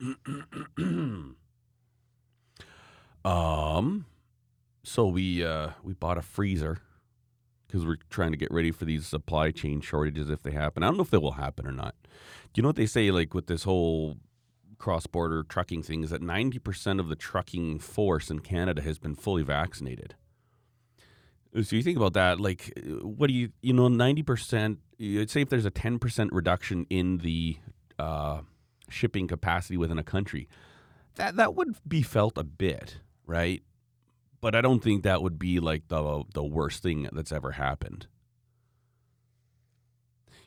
um so we uh, we bought a freezer because we're trying to get ready for these supply chain shortages if they happen. I don't know if they will happen or not. Do you know what they say? Like with this whole cross border trucking thing, is that ninety percent of the trucking force in Canada has been fully vaccinated. So you think about that, like, what do you, you know, ninety percent. I'd say if there's a ten percent reduction in the uh, shipping capacity within a country, that that would be felt a bit, right? But I don't think that would be like the the worst thing that's ever happened.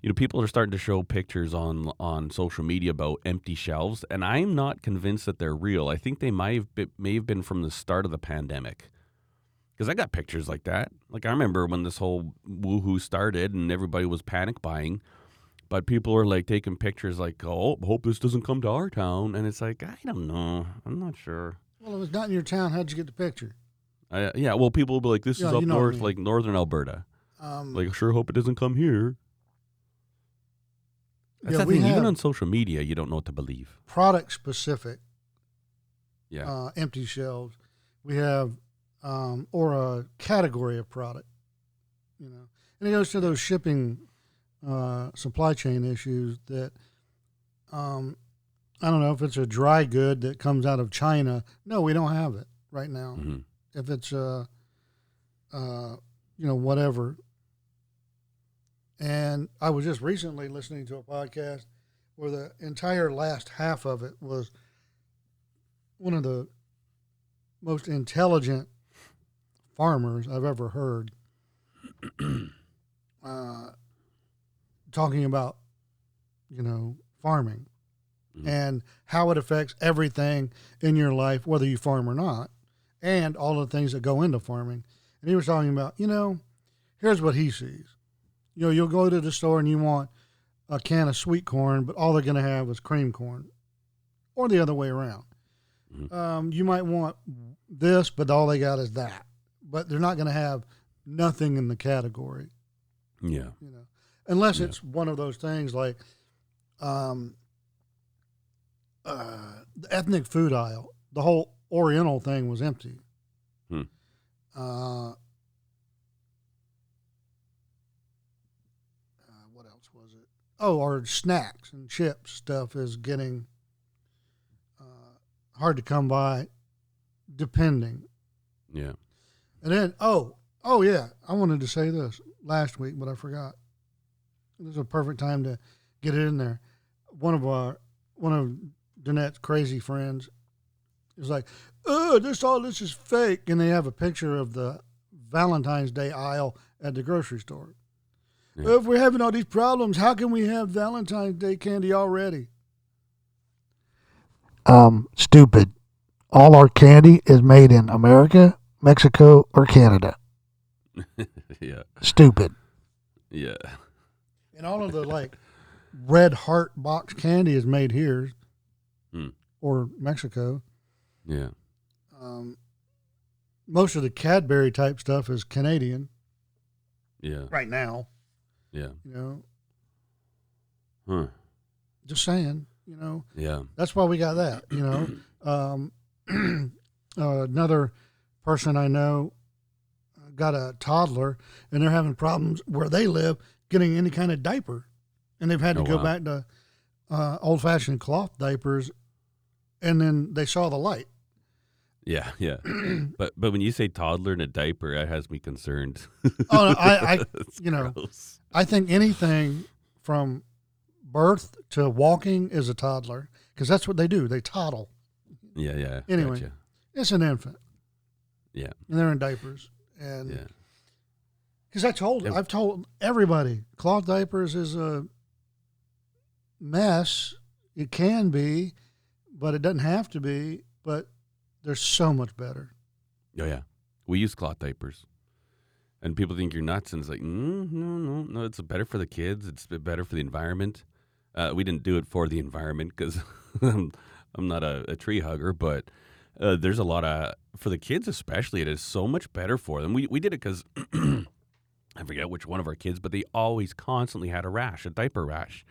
You know, people are starting to show pictures on on social media about empty shelves, and I'm not convinced that they're real. I think they might have been, may have been from the start of the pandemic, because I got pictures like that. Like I remember when this whole woohoo started, and everybody was panic buying, but people were like taking pictures, like, "Oh, hope this doesn't come to our town," and it's like, I don't know, I'm not sure. Well, if it's not in your town, how'd you get the picture? Uh, yeah, well, people will be like, "This Yeah, is up you know what I north, mean. like northern Alberta." Um, Like, sure hope it doesn't come here. That's yeah, the we thing. have Even on social media, you don't know what to believe. product specific Yeah, uh, empty shelves. We have, um, or a category of product, you know, and it goes to those shipping uh, supply chain issues that, um, I don't know if it's a dry good that comes out of China. No, we don't have it right now. hmm If it's uh, uh, you know, whatever. And I was just recently listening to a podcast where the entire last half of it was one of the most intelligent farmers I've ever heard uh, talking about, you know, farming Mhm. and how it affects everything in your life, whether you farm or not, and all the things that go into farming. And he was talking about, you know, here's what he sees. You know, you'll go to the store and you want a can of sweet corn, but all they're going to have is cream corn, or the other way around. Mhm. Um, you might want this, but all they got is that. But they're not going to have nothing in the category yeah, you know, unless Yeah. it's one of those things like um, uh, the ethnic food aisle. The whole Oriental thing was empty. Hmm. Uh, uh, what else was it? Oh, our snacks and chips stuff is getting uh, hard to come by, depending. yeah. And then, oh, oh yeah, I wanted to say this last week, but I forgot. This is a perfect time to get it in there. One of our, one of Danette's crazy friends is like, "Uh, good. This all this is fake, and they have a picture of the Valentine's Day aisle at the grocery store. Yeah. If we're having all these problems, how can we have Valentine's Day candy already? Um, stupid. All our candy is made in America, Mexico, or Canada. yeah. Stupid. Yeah. And all of the like red heart box candy is made here Hmm. or Mexico. Yeah. Um, most of the Cadbury type stuff is Canadian Yeah. right now. Yeah. You know, Huh. just saying. You know, Yeah. that's why we got that. You know, um, uh, another person I know got a toddler, and they're having problems where they live getting any kind of diaper, and they've had to Oh, go wow. back to uh, old-fashioned cloth diapers, and then they saw the light. Yeah. Yeah. but but when you say toddler in a diaper, that has me concerned. Oh, no, I- I- you know, gross. I think anything from birth to walking is a toddler because that's what they do. They toddle. Yeah. Yeah. Anyway. Gotcha. It's an infant, Yeah. and they're in diapers. And Yeah. because I told. I've told everybody, cloth diapers is a mess. It can be, but it doesn't have to be. But they're so much better. Oh yeah, we use cloth diapers, and people think you're nuts, and it's like, mm, no, no, no. It's better for the kids. It's better for the environment. Uh, we didn't do it for the environment because I'm, I'm not a, a tree hugger, but uh, there's a lot of for the kids especially. It is so much better for them. We we did it because I forget which one of our kids, but they always constantly had a rash, a diaper rash,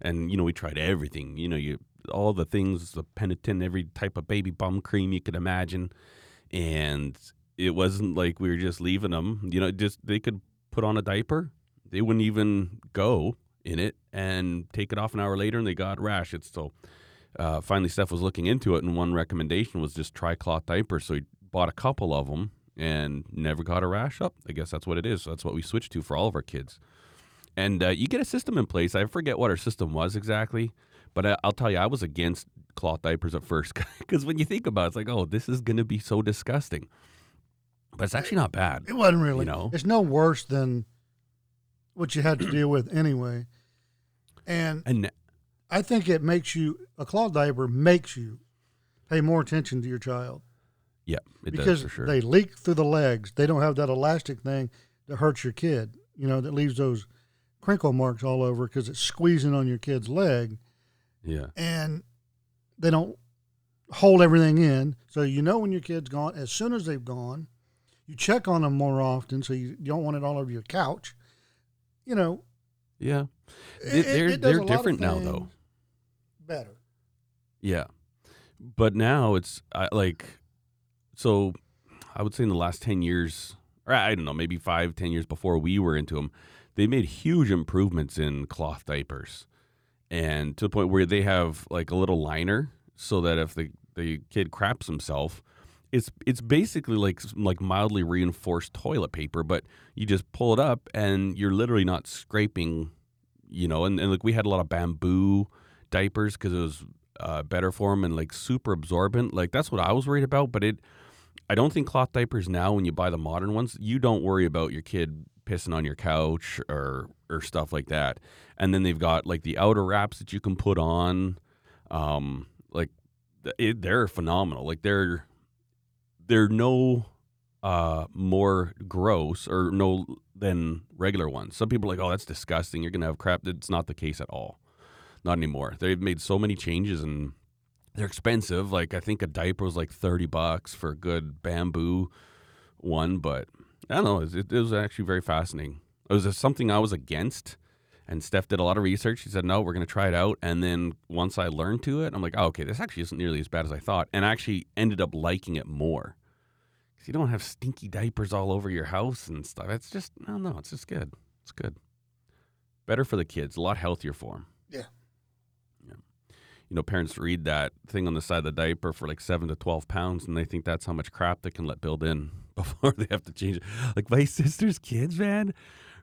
and you know we tried everything. You know you all the things, the Penaten, every type of baby bum cream you could imagine and it wasn't like we were just leaving them. You know, just they could put on a diaper, they wouldn't even go in it, and take it off an hour later, and they got rash. So. Uh, finally, Steph was looking into it, and one recommendation was just try cloth diapers. So he bought a couple of them and never got a rash up. I guess that's what it is. So that's what we switched to for all of our kids. And uh, you get a system in place. I forget what our system was exactly, but I, I'll tell you, I was against cloth diapers at first because when you think about it, it's like, oh, this is going to be so disgusting. But it's actually not bad. It wasn't really. You know? It's no worse than what you had to deal with anyway. And And I think it makes you a cloth diaper makes you pay more attention to your child yeah, it because does for sure. they leak through the legs. They don't have that elastic thing that hurts your kid. You know that leaves those crinkle marks all over because it's squeezing on your kid's leg, yeah, and they don't hold everything in. So you know when your kid's gone. As soon as they've gone, you check on them more often, so you, don't want it all over your couch. You know, yeah. it- They- it- they're it they're a lot of different now, though. Better. Yeah, but now it's I, like so. I would say in the last ten years, or I don't know, maybe five, ten years before we were into them, they made huge improvements in cloth diapers, and to the point where they have like a little liner, so that if the the kid craps himself, it's it's basically like like mildly reinforced toilet paper, but you just pull it up and you're literally not scraping, you know. And, and like we had a lot of bamboo diapers because it was uh, better for them and like super absorbent. Like that's what I was worried about. But it, I don't think cloth diapers now, when you buy the modern ones, you don't worry about your kid pissing on your couch or or stuff like that. And then they've got like the outer wraps that you can put on. Um, like it, they're phenomenal. Like they're they're no uh more gross or no than regular ones. Some people are like, oh, that's disgusting. You're gonna have crap. It's not the case at all. Not anymore. They've made so many changes and they're expensive. Like I think a diaper was like thirty bucks for a good bamboo one, but I don't know. It, it was actually very fascinating. It was something I was against, and Steph did a lot of research. She said, "No, we're going to try it out." And then once I learned to it, I'm like, "Oh, okay, this actually isn't nearly as bad as I thought," and I actually ended up liking it more because you don't have stinky diapers all over your house and stuff. It's just, no, don't. It's just good. It's good. Better for the kids. A lot healthier for them. Yeah. Yeah. You know, parents read that thing on the side of the diaper for like seven to twelve pounds, and they think that's how much crap they can let build in before they have to change it. Like my sister's kids, man,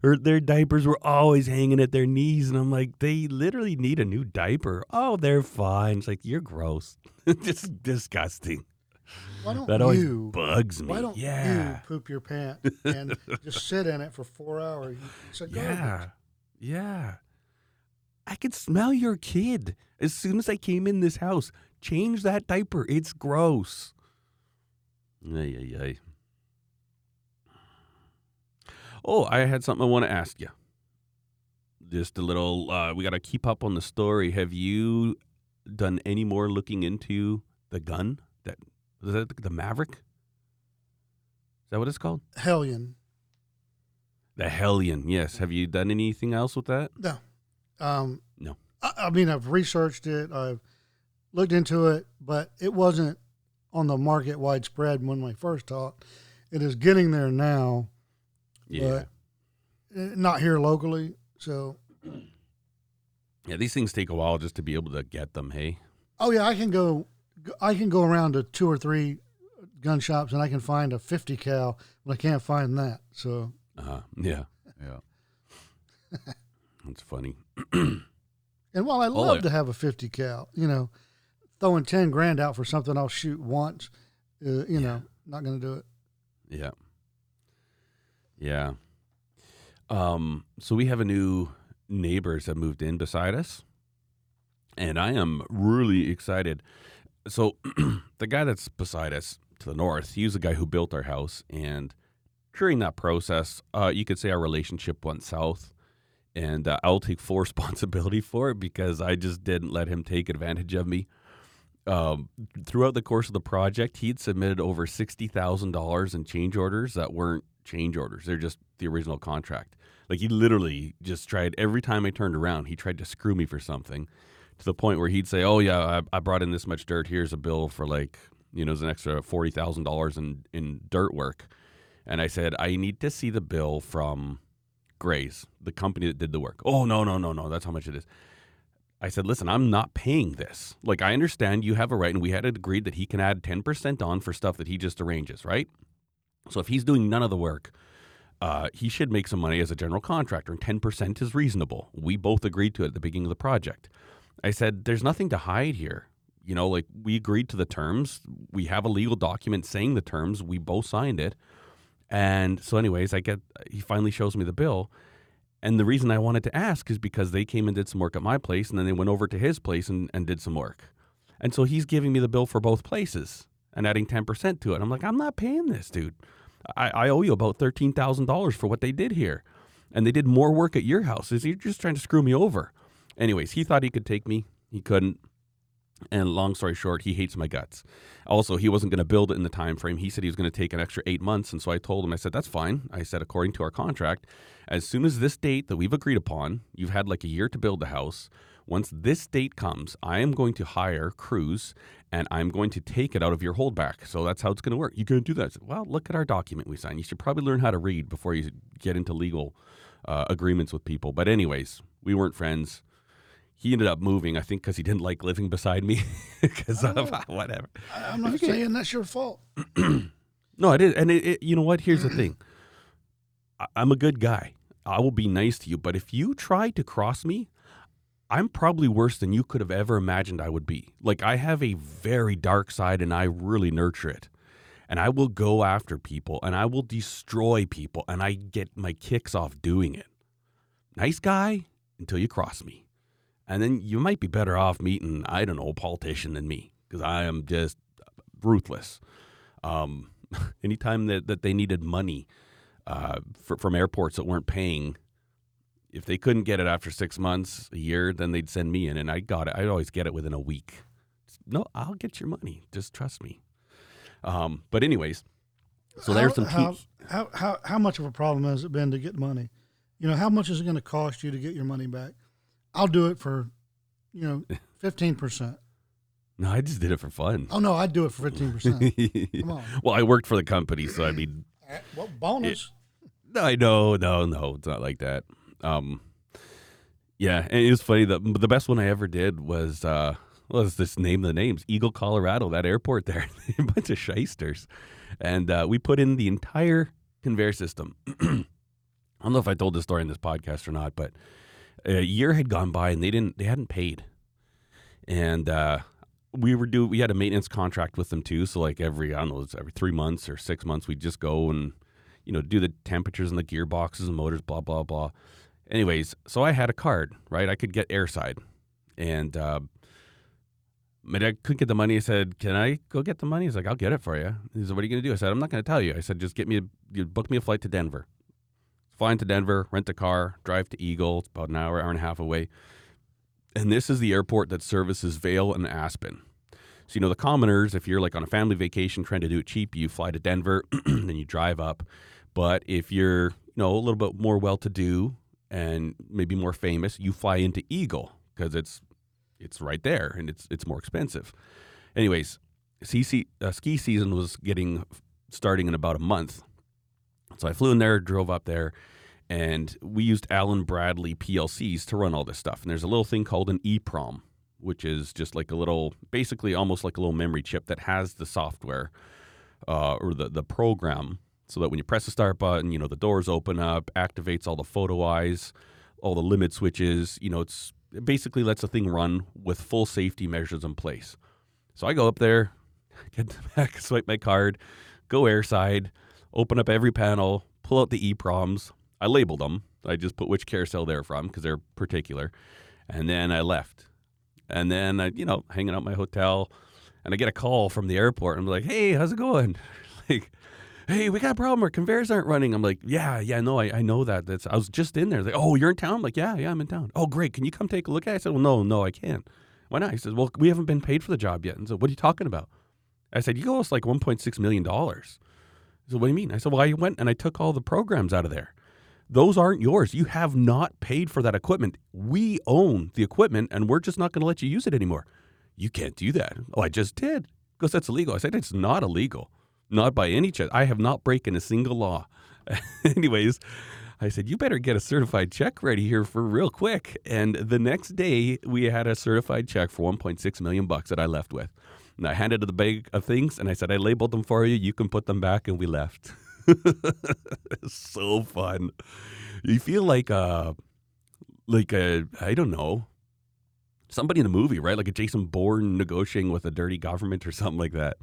or their diapers were always hanging at their knees, and I'm like, they literally need a new diaper. Oh, they're fine. It's like you're gross. just disgusting. Why don't that always you? bugs me. Why don't yeah. you poop your pants and just sit in it for four hours? It's a. Oh, yeah. Yeah. I could smell your kid as soon as I came in this house. Change that diaper. It's gross. Yeah, yeah, ay. Oh, I had something I want to ask you. Just a little, uh, we got to keep up on the story. Have you done any more looking into the gun? That was that the Maverick? Is that what it's called? Hellion. The Hellion. Yes. Have you done anything else with that? No. Um, No. I, I mean, I've researched it. I've looked into it, but it wasn't on the market widespread when we first talked. It is getting there now, Yeah. but uh, not here locally. So, Yeah, these things take a while just to be able to get them. Hey, oh yeah, I can go. I can go around to two or three gun shops and I can find a 50 cal, but I can't find that. So, uh, yeah, Yeah. that's funny. and while I love yeah. to have a 50 cal, you know, throwing 10 grand out for something I'll shoot once, uh, you know, not going to do it. Yeah, yeah. Um, so we have a new neighbors that moved in beside us, and I am really excited. So the guy that's beside us to the north, he's the guy who built our house, and during that process, uh, you could say our relationship went south. And uh, I'll take full responsibility for it because I just didn't let him take advantage of me. Um, throughout the course of the project, he'd submitted over sixty thousand dollars in change orders that weren't change orders; they're just the original contract. Like he literally just tried every time I turned around, he tried to screw me for something, to the point where he'd say, "Oh yeah, I, I brought in this much dirt. Here's a bill for like you know, it's an extra forty thousand dollars in in dirt work." And I said, "I need to see the bill from Grays, the company that did the work." Oh no, no, no, no, that's how much it is. I said, listen, I'm not paying this. Like, I understand you have a right, and we had agreed that he can add 10% on for stuff that he just arranges, right? So if he's doing none of the work, uh, he should make some money as a general contractor, and 10% is reasonable. We both agreed to it at the beginning of the project. I said, there's nothing to hide here. You know, like, we agreed to the terms. We have a legal document saying the terms. We both signed it. And so, anyways, I get, he finally shows me the bill. And the reason I wanted to ask is because they came and did some work at my place, and then they went over to his place and, and did some work. And so he's giving me the bill for both places and adding 10% to it. I'm like, I'm not paying this, dude. I, I owe you about $13,000 for what they did here. And they did more work at your house. Is You're just trying to screw me over. Anyways, he thought he could take me. He couldn't. And long story short, he hates my guts. Also, he wasn't going to build it in the time frame. He said he was going to take an extra eight months, and so I told him, I said, "That's fine." I said, according to our contract, as soon as this date that we've agreed upon, you've had like a year to build the house. Once this date comes, I am going to hire crews and I'm going to take it out of your holdback. So that's how it's going to work. You can't do that. Said, well, look at our document we signed. You should probably learn how to read before you get into legal uh, agreements with people. But anyways, we weren't friends he ended up moving, I think, because he didn't like living beside me. Because of whatever. I- I'm not saying that's your fault. No, it is, and it, it, you know what? Here's the thing. I, I'm a good guy. I will be nice to you, but if you try to cross me, I'm probably worse than you could have ever imagined I would be. Like I have a very dark side, and I really nurture it. And I will go after people, and I will destroy people, and I get my kicks off doing it. Nice guy until you cross me. And then you might be better off meeting, I don't know, a politician than me because I am just ruthless. Um, anytime that, that they needed money uh, for, from airports that weren't paying, if they couldn't get it after six months, a year, then they'd send me in, and I got it. I'd always get it within a week. No, I'll get your money. Just trust me. Um, but anyways, so there's some how, how, how, how much of a problem has it been to get money? You know, how much is it going to cost you to get your money back? I'll do it for, you know, 15%. No, I just did it for fun. Oh, no, I'd do it for 15%. Come on. well, I worked for the company, so I mean, Well, bonus. No, I know, no, no, it's not like that. Um, yeah, and it was funny. The the best one I ever did was uh, was this name the names Eagle, Colorado. That airport there, a bunch of shysters, and uh, we put in the entire conveyor system. I don't know if I told this story in this podcast or not, but a year had gone by and they didn't they hadn't paid, and uh, we were do we had a maintenance contract with them too. So like every I don't know, every three months or six months, we'd just go and you know do the temperatures and the gearboxes and motors, blah blah blah. Anyways, so I had a card, right? I could get airside, and uh, I couldn't get the money. I said, "Can I go get the money?" He's like, "I'll get it for you." He said, "What are you going to do?" I said, "I'm not going to tell you." I said, "Just get me, a, you book me a flight to Denver." Flying to Denver, rent a car, drive to Eagle. It's about an hour, hour and a half away. And this is the airport that services Vail and Aspen. So, you know, the commoners, if you're like on a family vacation trying to do it cheap, you fly to Denver, then you drive up. But if you're, you know, a little bit more well to do and maybe more famous, you fly into Eagle because it's it's right there and it's it's more expensive. Anyways, CC, uh, ski season was getting starting in about a month. So I flew in there, drove up there, and we used Allen Bradley PLCs to run all this stuff. And there's a little thing called an EEPROM, which is just like a little, basically almost like a little memory chip that has the software uh, or the, the program so that when you press the start button, you know, the doors open up, activates all the photo eyes, all the limit switches, you know, it's it basically lets the thing run with full safety measures in place. So I go up there, get the back, swipe my card, go airside, open up every panel, pull out the EEPROMs. I labeled them. I just put which carousel they're from because they're particular. And then I left. And then I, you know, hanging out my hotel, and I get a call from the airport. And I'm like, "Hey, how's it going?" like, "Hey, we got a problem. Our conveyors aren't running." I'm like, "Yeah, yeah, no, I, I know that. That's I was just in there." Like, "Oh, you're in town?" I'm like, "Yeah, yeah, I'm in town." "Oh, great. Can you come take a look at it?" I said, "Well, no, no, I can't." Why not? He says, "Well, we haven't been paid for the job yet." And so, what are you talking about? I said, "You owe us like 1.6 million dollars." He said, What do you mean? I said, Well, I went and I took all the programs out of there. Those aren't yours. You have not paid for that equipment. We own the equipment and we're just not going to let you use it anymore. You can't do that. Oh, I just did. Because that's illegal. I said, It's not illegal. Not by any chance. I have not broken a single law. Anyways, I said, You better get a certified check ready here for real quick. And the next day, we had a certified check for 1.6 million bucks that I left with. And I handed the bag of things and I said, I labeled them for you. You can put them back. And we left. so fun. You feel like a, like a, I don't know, somebody in a movie, right? Like a Jason Bourne negotiating with a dirty government or something like that.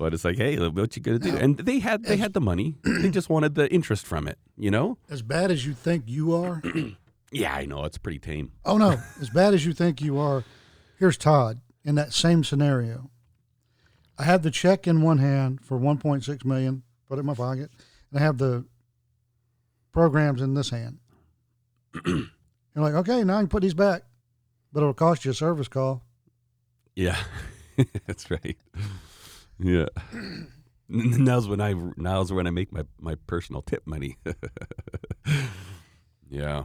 But it's like, hey, what you gonna do? And they had they had the money. they just wanted the interest from it, you know? As bad as you think you are. Yeah, I know it's pretty tame. oh no, as bad as you think you are. Here's Todd in that same scenario. I have the check in one hand for 1.6 million, put it in my pocket, and I have the programs in this hand. You're like, okay, now I can put these back, but it'll cost you a service call. Yeah, that's right. Yeah. Now's when I now's when I make my my personal tip money. yeah.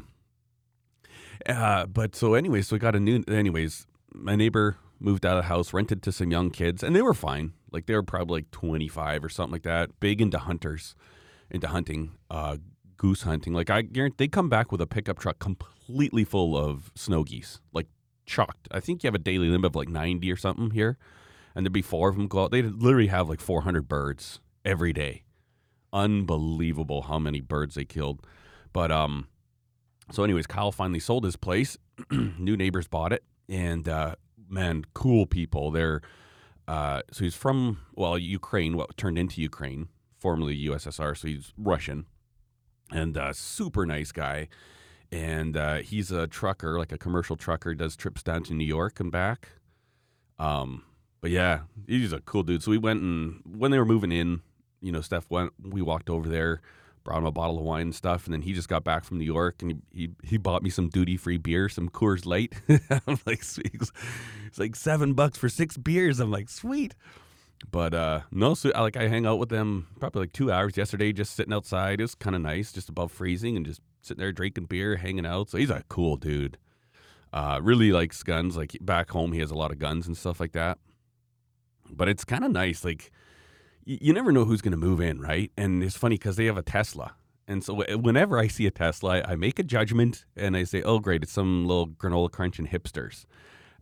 Uh, but so anyway, so we got a new. Anyways, my neighbor moved out of the house, rented to some young kids, and they were fine. Like they were probably like twenty five or something like that. Big into hunters, into hunting, uh, goose hunting. Like I guarantee they come back with a pickup truck completely full of snow geese, like chocked. I think you have a daily limit of like ninety or something here and there'd be four of them go out. They literally have like 400 birds every day. Unbelievable how many birds they killed. But um, so anyways, Kyle finally sold his place. New neighbors bought it, and uh, man, cool people. They're uh, so he's from well Ukraine, what turned into Ukraine, formerly USSR. So he's Russian, and uh, super nice guy. And uh, he's a trucker, like a commercial trucker, does trips down to New York and back. Um, but yeah, he's a cool dude. So we went and when they were moving in, you know, Steph went. We walked over there, brought him a bottle of wine and stuff, and then he just got back from New York and he he, he bought me some duty free beer, some Coors Light. I'm like, sweet. It's like seven bucks for six beers. I'm like, sweet. But uh no, so I, like I hang out with them probably like two hours yesterday, just sitting outside. It was kind of nice, just above freezing, and just sitting there drinking beer, hanging out. So he's a cool dude. Uh, really likes guns. Like back home, he has a lot of guns and stuff like that but it's kind of nice. Like you, you never know who's going to move in, right? And it's funny because they have a Tesla. And so eh, whenever I see a Tesla, I make a judgment and I say, "Oh, great, it's some little granola crunch and hipsters."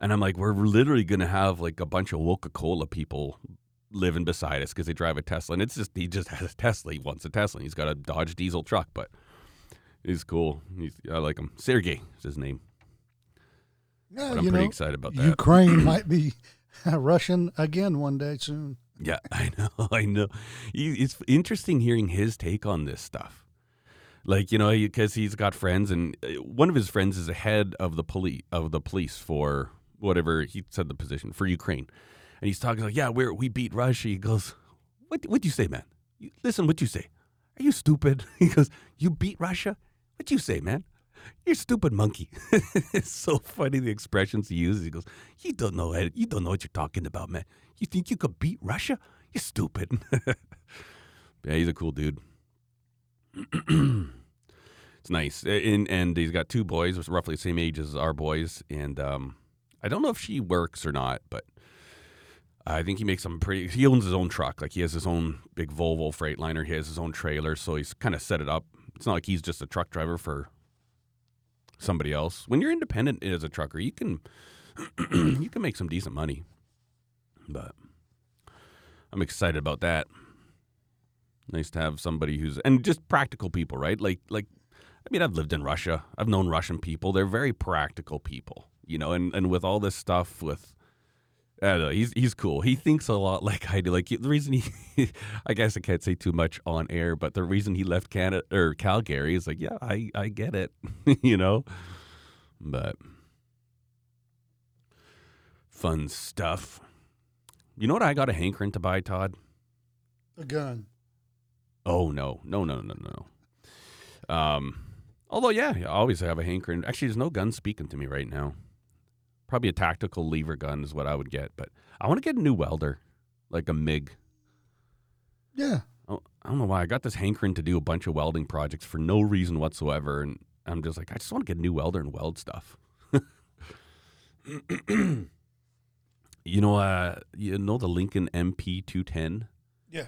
And I'm like, we're literally going to have like a bunch of Coca-Cola people living beside us because they drive a Tesla. And it's just he just has a Tesla. He wants a Tesla. He's got a Dodge diesel truck, but he's cool. He's, I like him. Sergey is his name. Yeah, But I'm pretty know, excited about that. Ukraine might be Russian again one day soon. Yeah, I know, I know. It's interesting hearing his take on this stuff. Like you know, because he's got friends, and uh, one of his friends is the head of the police of the police for whatever he said the position for Ukraine, and he's talking like, "Yeah, we we beat Russia." He goes, "What what you say, man? Listen, what you say? Are you stupid?" He goes, "You beat Russia? What you say, man?" You're stupid monkey. it's so funny the expressions he uses. He goes, "You don't know. You don't know what you're talking about, man. You think you could beat Russia? You're stupid." yeah, he's a cool dude. it's nice, and and he's got two boys, roughly the same age as our boys, and um, I don't know if she works or not, but I think he makes some pretty. He owns his own truck, like he has his own big Volvo Freightliner. He has his own trailer, so he's kind of set it up. It's not like he's just a truck driver for somebody else. When you're independent as a trucker, you can you can make some decent money. But I'm excited about that. Nice to have somebody who's and just practical people, right? Like like I mean, I've lived in Russia. I've known Russian people. They're very practical people, you know. And and with all this stuff with I don't know. He's he's cool. He thinks a lot like I do. Like the reason he, I guess I can't say too much on air, but the reason he left Canada or Calgary is like, yeah, I I get it, you know. But fun stuff. You know what I got a hankering to buy, Todd? A gun. Oh no, no, no, no, no. Um, although yeah, I always have a hankering. Actually, there's no gun speaking to me right now. Probably a tactical lever gun is what I would get, but I want to get a new welder, like a MIG. Yeah. Oh, I don't know why I got this hankering to do a bunch of welding projects for no reason whatsoever, and I'm just like, I just want to get a new welder and weld stuff. you know, uh, you know the Lincoln MP two ten. Yeah.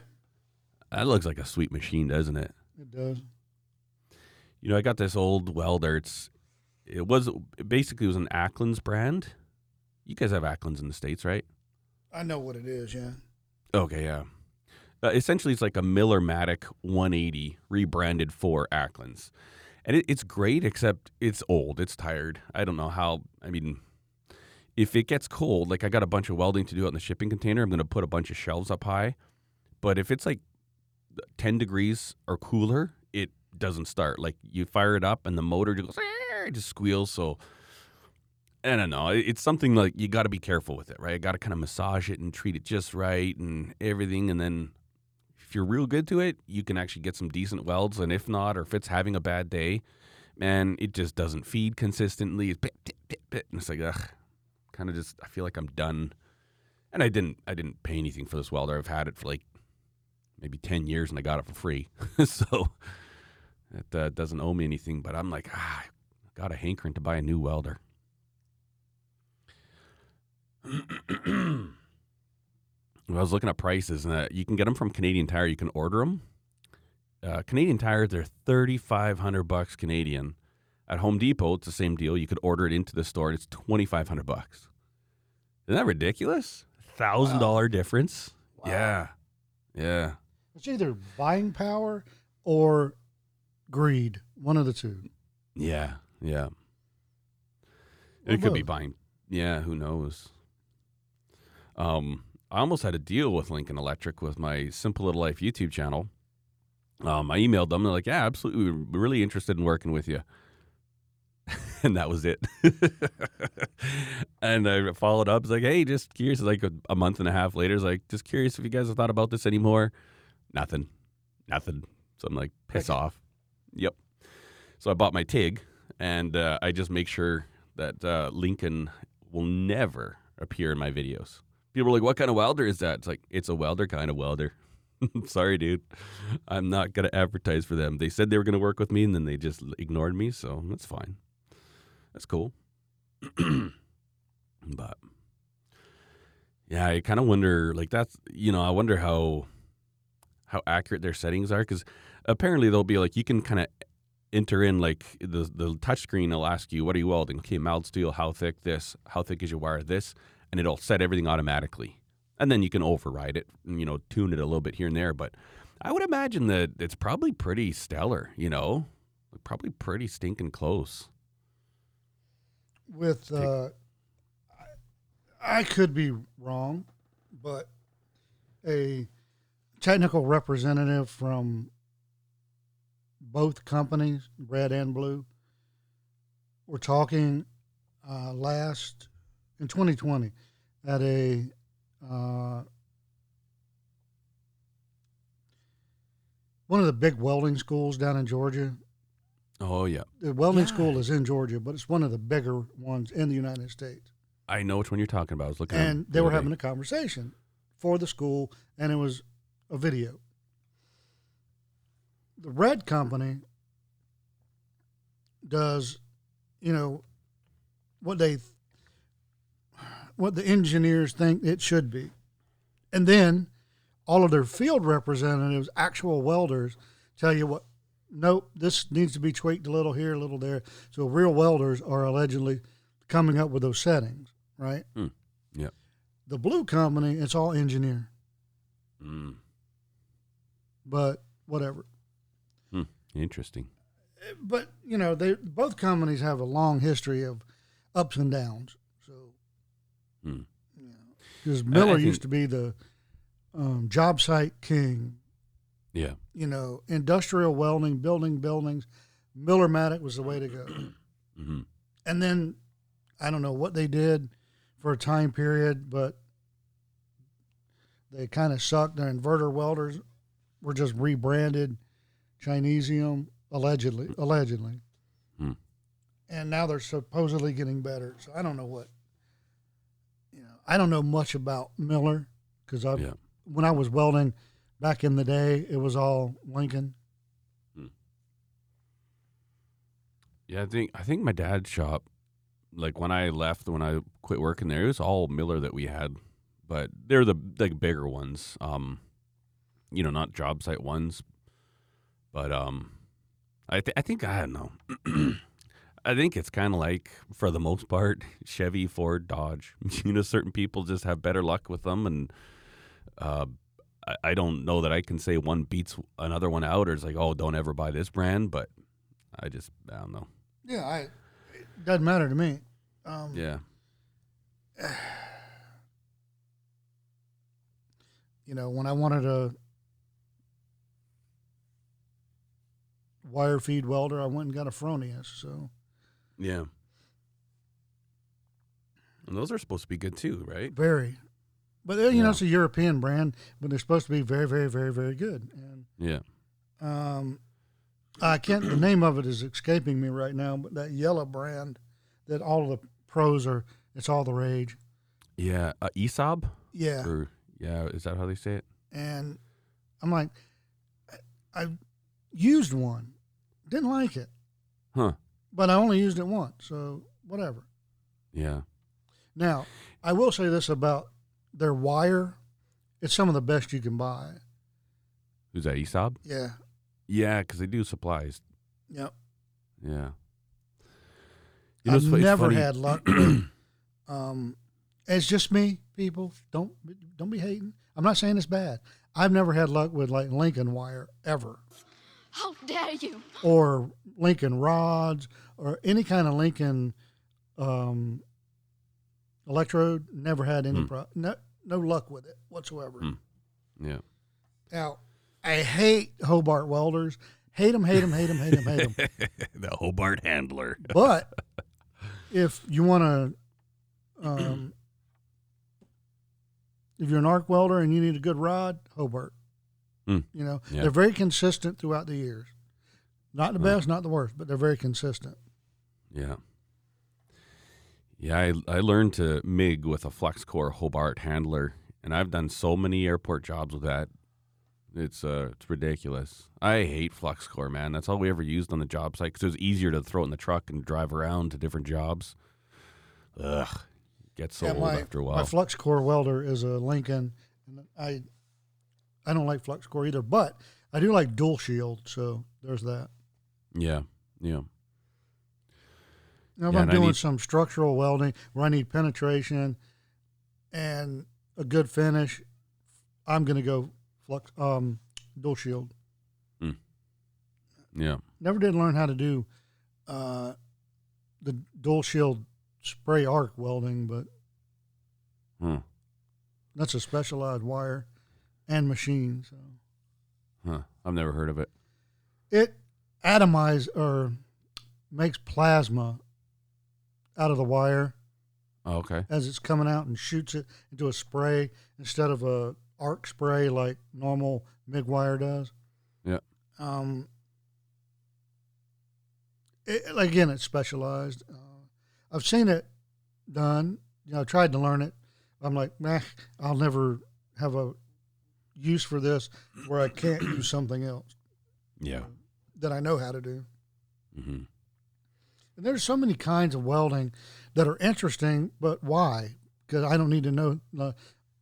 That looks like a sweet machine, doesn't it? It does. You know, I got this old welder. It's it was it basically was an Acklands brand. You guys have Acklands in the states, right? I know what it is. Yeah. Okay, yeah. Uh, essentially, it's like a Millermatic 180 rebranded for Acklands, and it, it's great. Except it's old. It's tired. I don't know how. I mean, if it gets cold, like I got a bunch of welding to do out in the shipping container, I'm going to put a bunch of shelves up high. But if it's like 10 degrees or cooler, it doesn't start. Like you fire it up and the motor just goes, it just squeal. So I don't know. It's something like you got to be careful with it, right? You got to kind of massage it and treat it just right and everything. And then if you're real good to it, you can actually get some decent welds. And if not, or if it's having a bad day, man, it just doesn't feed consistently. It's, and it's like, ugh, kind of just, I feel like I'm done. And I didn't, I didn't pay anything for this welder. I've had it for like maybe 10 years and I got it for free. so it uh, doesn't owe me anything, but I'm like, ah, got a hankering to buy a new welder. I was looking at prices, and uh, you can get them from Canadian Tire. You can order them. Uh, Canadian Tire, they're thirty five hundred bucks Canadian. At Home Depot, it's the same deal. You could order it into the store, and it's twenty five hundred bucks. Isn't that ridiculous? Thousand dollar difference. Wow. Yeah, yeah. It's either buying power or greed. One of the two. Yeah, yeah. It could be buying. Yeah, who knows? Um, I almost had a deal with Lincoln Electric with my Simple Little Life YouTube channel. Um, I emailed them. They're like, "Yeah, absolutely, we're really interested in working with you." and that was it. and I followed up. It's like, "Hey, just curious." Like a, a month and a half later, it's like, "Just curious if you guys have thought about this anymore." Nothing, nothing. So I'm like, piss Heck. off. Yep. So I bought my TIG, and uh, I just make sure that uh, Lincoln will never appear in my videos. People are like, "What kind of welder is that?" It's like, it's a welder kind of welder. Sorry, dude. I'm not gonna advertise for them. They said they were gonna work with me, and then they just ignored me. So that's fine. That's cool. but yeah, I kind of wonder. Like that's you know, I wonder how how accurate their settings are because apparently they'll be like you can kind of enter in like the the touch screen will ask you what are you welding? Okay mild steel how thick this? How thick is your wire? This and it'll set everything automatically. And then you can override it and you know tune it a little bit here and there but i would imagine that it's probably pretty stellar you know? Probably pretty stinking close. With uh, I, I could be wrong, but a technical representative from both companies, red and blue, were talking uh, last in 2020 at a uh, one of the big welding schools down in Georgia. Oh yeah, The welding Yeah. school is in Georgia, but it's one of the bigger ones in the United States. I know which one you're talking about. I was looking. and them they were having a conversation for the school, and it was a video. The red company does, you know, what they, what the engineers think it should be, and then all of their field representatives, actual welders, tell you what. Nope, this needs to be tweaked a little here, a little there. So real welders are allegedly coming up with those settings, right? Yep. The blue company, it's all engineer, Mm, but whatever. Interesting. But you know, they both companies have a long history of ups and downs. So, Hmm. you know, because Miller used to be the um, job site king. Yeah. You know, industrial welding, building buildings. Millermatic was the way to go. hmm And then I don't know what they did for a time period, but they kind of sucked. Their inverter welders were just rebranded Chinesium, allegedly. Allegedly. Hmm. And now they're supposedly getting better. So I don't know what. You know, I don't know much about Miller because I Yeah. when I was welding back in the day, it was all Lincoln. Yeah, I think I think my dad's shop, like when I left, when I quit working there, it was all Miller that we had, but they're the like bigger ones. Um, you know, not job site ones, but um, I th- I think I don't know. I think it's kind of like for the most part Chevy, Ford, Dodge. You know, certain people just have better luck with them, and uh, I, I don't know that I can say one beats another one out, or it's like, oh, don't ever buy this brand, but I just I don't know. Yeah, I, it doesn't matter to me. Um, Yeah. you know, when I wanted a wire feed welder, I went and got a Fronius. So Yeah. And those are supposed to be good too, right? very, but you know, it's a European brand, but they're supposed to be very, very, very, very good. And Yeah. um, I can't. the name of it is escaping me right now, but that yellow brand that all the pros are. It's all the rage. Yeah. Uh, ESAB? Yeah. Or, yeah, is that how they say it? and I'm like, I, I used one, didn't like it, Huh. but I only used it once, so whatever. Yeah. Now, I will say this about their wire: it's some of the best you can buy. Who's that? ESAB? Yeah, Yeah, because they do supplies. yep. Yeah. I've it's fu- it's never funny- had luck. um, it's just me, people. Don't don't be hating. I'm not saying it's bad. I've never had luck with like Lincoln wire ever. How dare you? or Lincoln rods or any kind of Lincoln um, electrode. Never had any Hmm. pro- no no luck with it whatsoever. Hmm. Yeah. Now I hate Hobart welders. Hate them, hate them, hate them, hate them, hate them. the Hobart handler. But if you want to, um, if you're an arc welder and you need a good rod, Hobart. Hmm. You know, Yeah. they're very consistent throughout the years. Not the best, not the worst, but they're very consistent. Yeah. Yeah, I, I learned to MIG with a flux core Hobart handler, and I've done so many airport jobs with that. It's uh, it's ridiculous. I hate flux core, man. That's all we ever used on the job site because it was easier to throw it in the truck and drive around to different jobs. Ugh, gets so Yeah, old my, after a my while. flux core welder is a Lincoln. And I I don't like flux core either, but I do like dual shield. So there's that. yeah, yeah, Now, if Yeah, I'm doing need- some structural welding where I need penetration and a good finish, I'm going to go flux um, dual shield. yeah. Never did learn how to do uh, the dual shield spray arc welding, but Hmm. That's a specialized wire and machine. So Huh. I've never heard of it. it atomizes or makes plasma out of the wire Oh, okay. as it's coming out and shoots it into a spray instead of a arc spray like normal MIG wire does. Yeah. Um. It, again, it's specialized. Uh, I've seen it done. You know, I tried to learn it. I'm like, meh, I'll never have a use for this where I can't use something else Yeah. that I know how to do. hmm And there's so many kinds of welding that are interesting, but why? Because I don't need to know uh,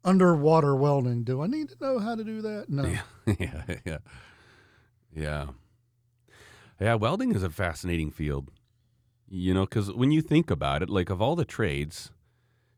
underwater welding. Do I need to know how to do that? No. Yeah. yeah. Yeah. Yeah. Yeah. Welding is a fascinating field, you know, because when you think about it, like of all the trades,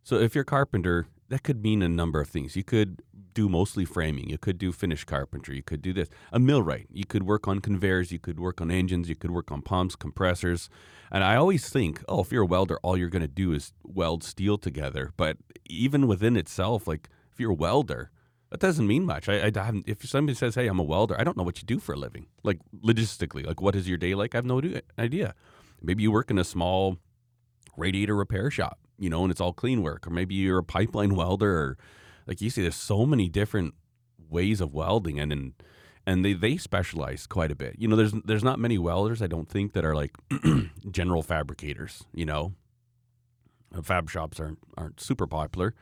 so if you're a carpenter, that could mean a number of things. You could do mostly framing. You could do finish carpentry. You could do this. A millwright. You could work on conveyors. You could work on engines. You could work on pumps, compressors. And I always think, oh, if you're a welder, all you're going to do is weld steel together. But even within itself, like if you're a welder, that doesn't mean much. I, I if somebody says, "Hey, I'm a welder," I don't know what you do for a living. Like logistically, like what is your day like? I have no idea. Maybe you work in a small radiator repair shop, you know, and it's all clean work, or maybe you're a pipeline welder, or like you see, there's so many different ways of welding, and and and they they specialize quite a bit. You know, there's there's not many welders I don't think that are like general fabricators. You know, Uh, fab shops aren't aren't super popular.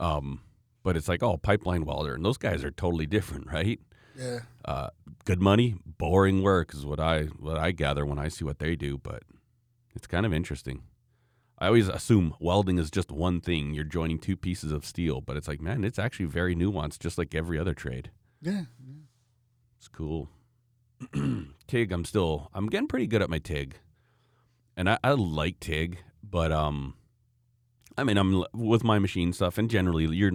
Um, but it's like, oh, pipeline welder, and those guys are totally different, right? Yeah. Uh, good money, boring work is what I what I gather when I see what they do. But it's kind of interesting. I always assume welding is just one thing. You're joining two pieces of steel, but it's like, man, it's actually very nuanced, just like every other trade. Yeah. It's cool. TIG, I'm still I'm getting pretty good at my TIG, and I, I like TIG, but um, I mean I'm with my machine stuff, and generally you're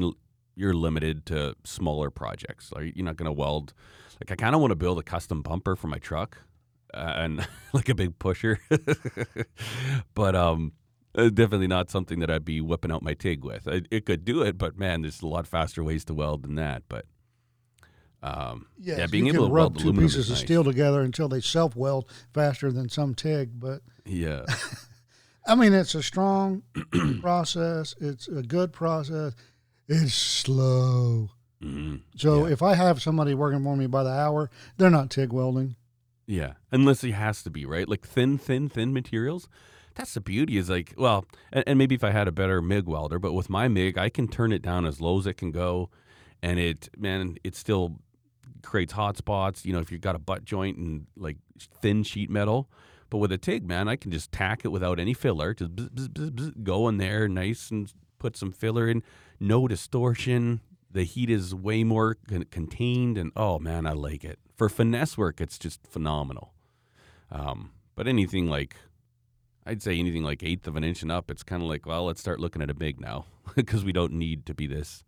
you're limited to smaller projects. Like you're not gonna weld. Like I kind of want to build a custom bumper for my truck, uh, and like a big pusher, but um. Uh, Definitely not something that I'd be whipping out my TIG with. I, it could do it, but man, there's a lot faster ways to weld than that. But um, Yes, yeah, being you able can to rub weld two pieces is of steel together until they self weld faster than some TIG. But Yeah, I mean, it's a strong process. It's a good process. It's slow. Mhm. So Yeah. if I have somebody working for me by the hour, they're not TIG welding. yeah. Unless it has to be right, like thin, thin, thin materials. That's the beauty. Is like, well, and, and maybe if I had a better MIG welder, but with my MIG, I can turn it down as low as it can go, and it, man, it still creates hot spots. You know, if you've got a butt joint and like thin sheet metal. But with a TIG, man, I can just tack it without any filler. Just bzz, bzz, bzz, bzz, go in there, nice, and put some filler in. No distortion. The heat is way more con- contained, and oh man, I like it. For finesse work, it's just phenomenal. Um, but anything like, I'd say anything like eighth of an inch and up, it's kind of like, well, let's start looking at a MIG now because we don't need to be this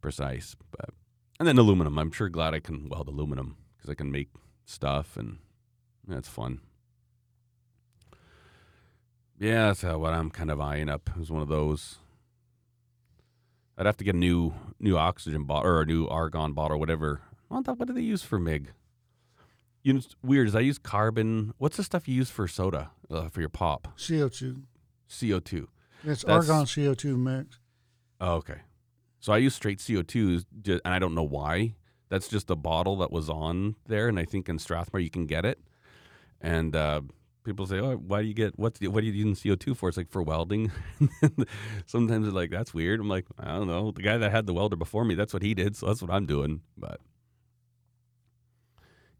precise. But and then aluminum, I'm sure glad I can weld aluminum because I can make stuff and that's fun. Yeah, that's uh, what I'm kind of eyeing up. Is one of those. I'd have to get a new new oxygen bottle or a new argon bottle, whatever. What, the, what do they use for MIG? You know, it's weird is I use carbon. What's the stuff you use for soda uh, for your pop? CO2. CO two. It's That's- argon CO2 mix. Oh, okay. So I use straight CO2, ju- and I don't know why. That's just a bottle that was on there, and I think in Strathmore you can get it. And uh, people say, "Oh, why do you get what's the, what are you using CO2 for?" It's like for welding. Sometimes they're like, "That's weird." I'm like, I don't know. The guy that had the welder before me, that's what he did, so that's what I'm doing. But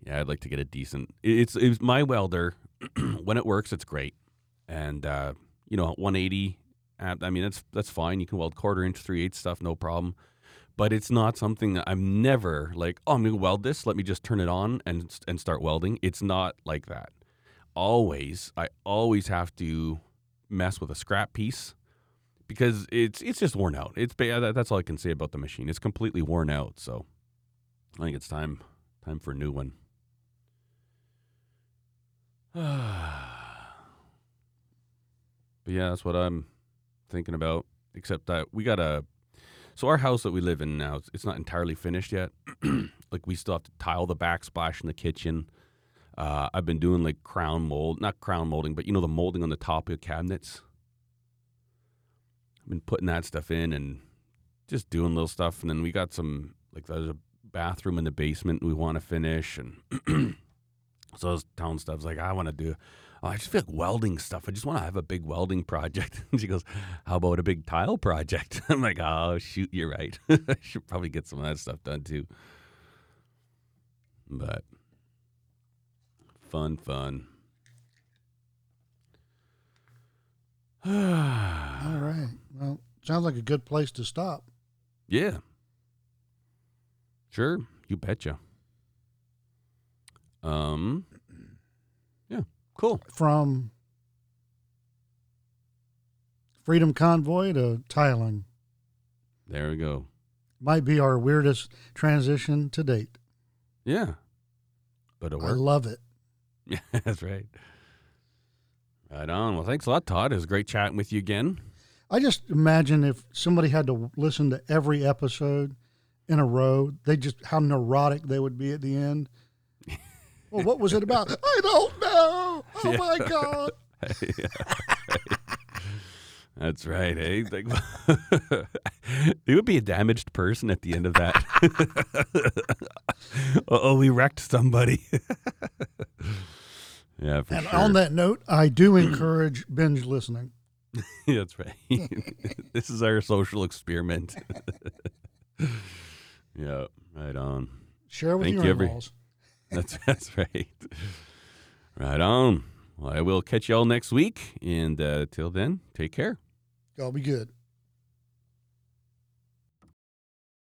yeah, I'd like to get a decent. It's it's my welder. when it works, it's great, and uh, you know, 180 amp, I mean, that's that's fine. You can weld quarter inch, three eighths stuff, no problem. But it's not something that I'm never like, oh, I'm gonna weld this. Let me just turn it on and and start welding. It's not like that. Always, I always have to mess with a scrap piece because it's it's just worn out. It's that's all I can say about the machine. It's completely worn out. So I think it's time time for a new one. but yeah, that's what I'm thinking about. except that we got a. So our house that we live in now, it's, not entirely finished yet. like we still have to tile the backsplash in the kitchen. Uh, I've been doing like crown mold, not crown molding, but you know the molding on the top of cabinets. I've been putting that stuff in and just doing little stuff, and then we got some like there's a bathroom in the basement we want to finish, and so I was telling like I want to do. Oh, I just feel like welding stuff. I just want to have a big welding project. And she goes, "How about a big tile project?" I'm like, "Oh, shoot, you're right. I should probably get some of that stuff done too." But fun, fun. All right. Well, sounds like a good place to stop. Yeah. Sure, you betcha. Um Yeah, cool. From Freedom Convoy to tiling There we go. might be our weirdest transition to date. Yeah. But it I love it. Yeah, that's right. Right on. Well, thanks a lot, Todd. It was great chatting with you again. I just imagine if somebody had to listen to every episode in a row, they just how neurotic they would be at the end. Well, what was it about? I don't know. Oh my god! That's right, eh? Like, you would be a damaged person at the end of that. oh, we wrecked somebody. yeah, for And sure. on that note, I do encourage binge listening. That's right. this is our social experiment. yeah, right on. Share with Thank your you, every- in-laws. That's that's right. Right on. Well, I will catch you all next week, and uh, till then, take care. Y'all be good.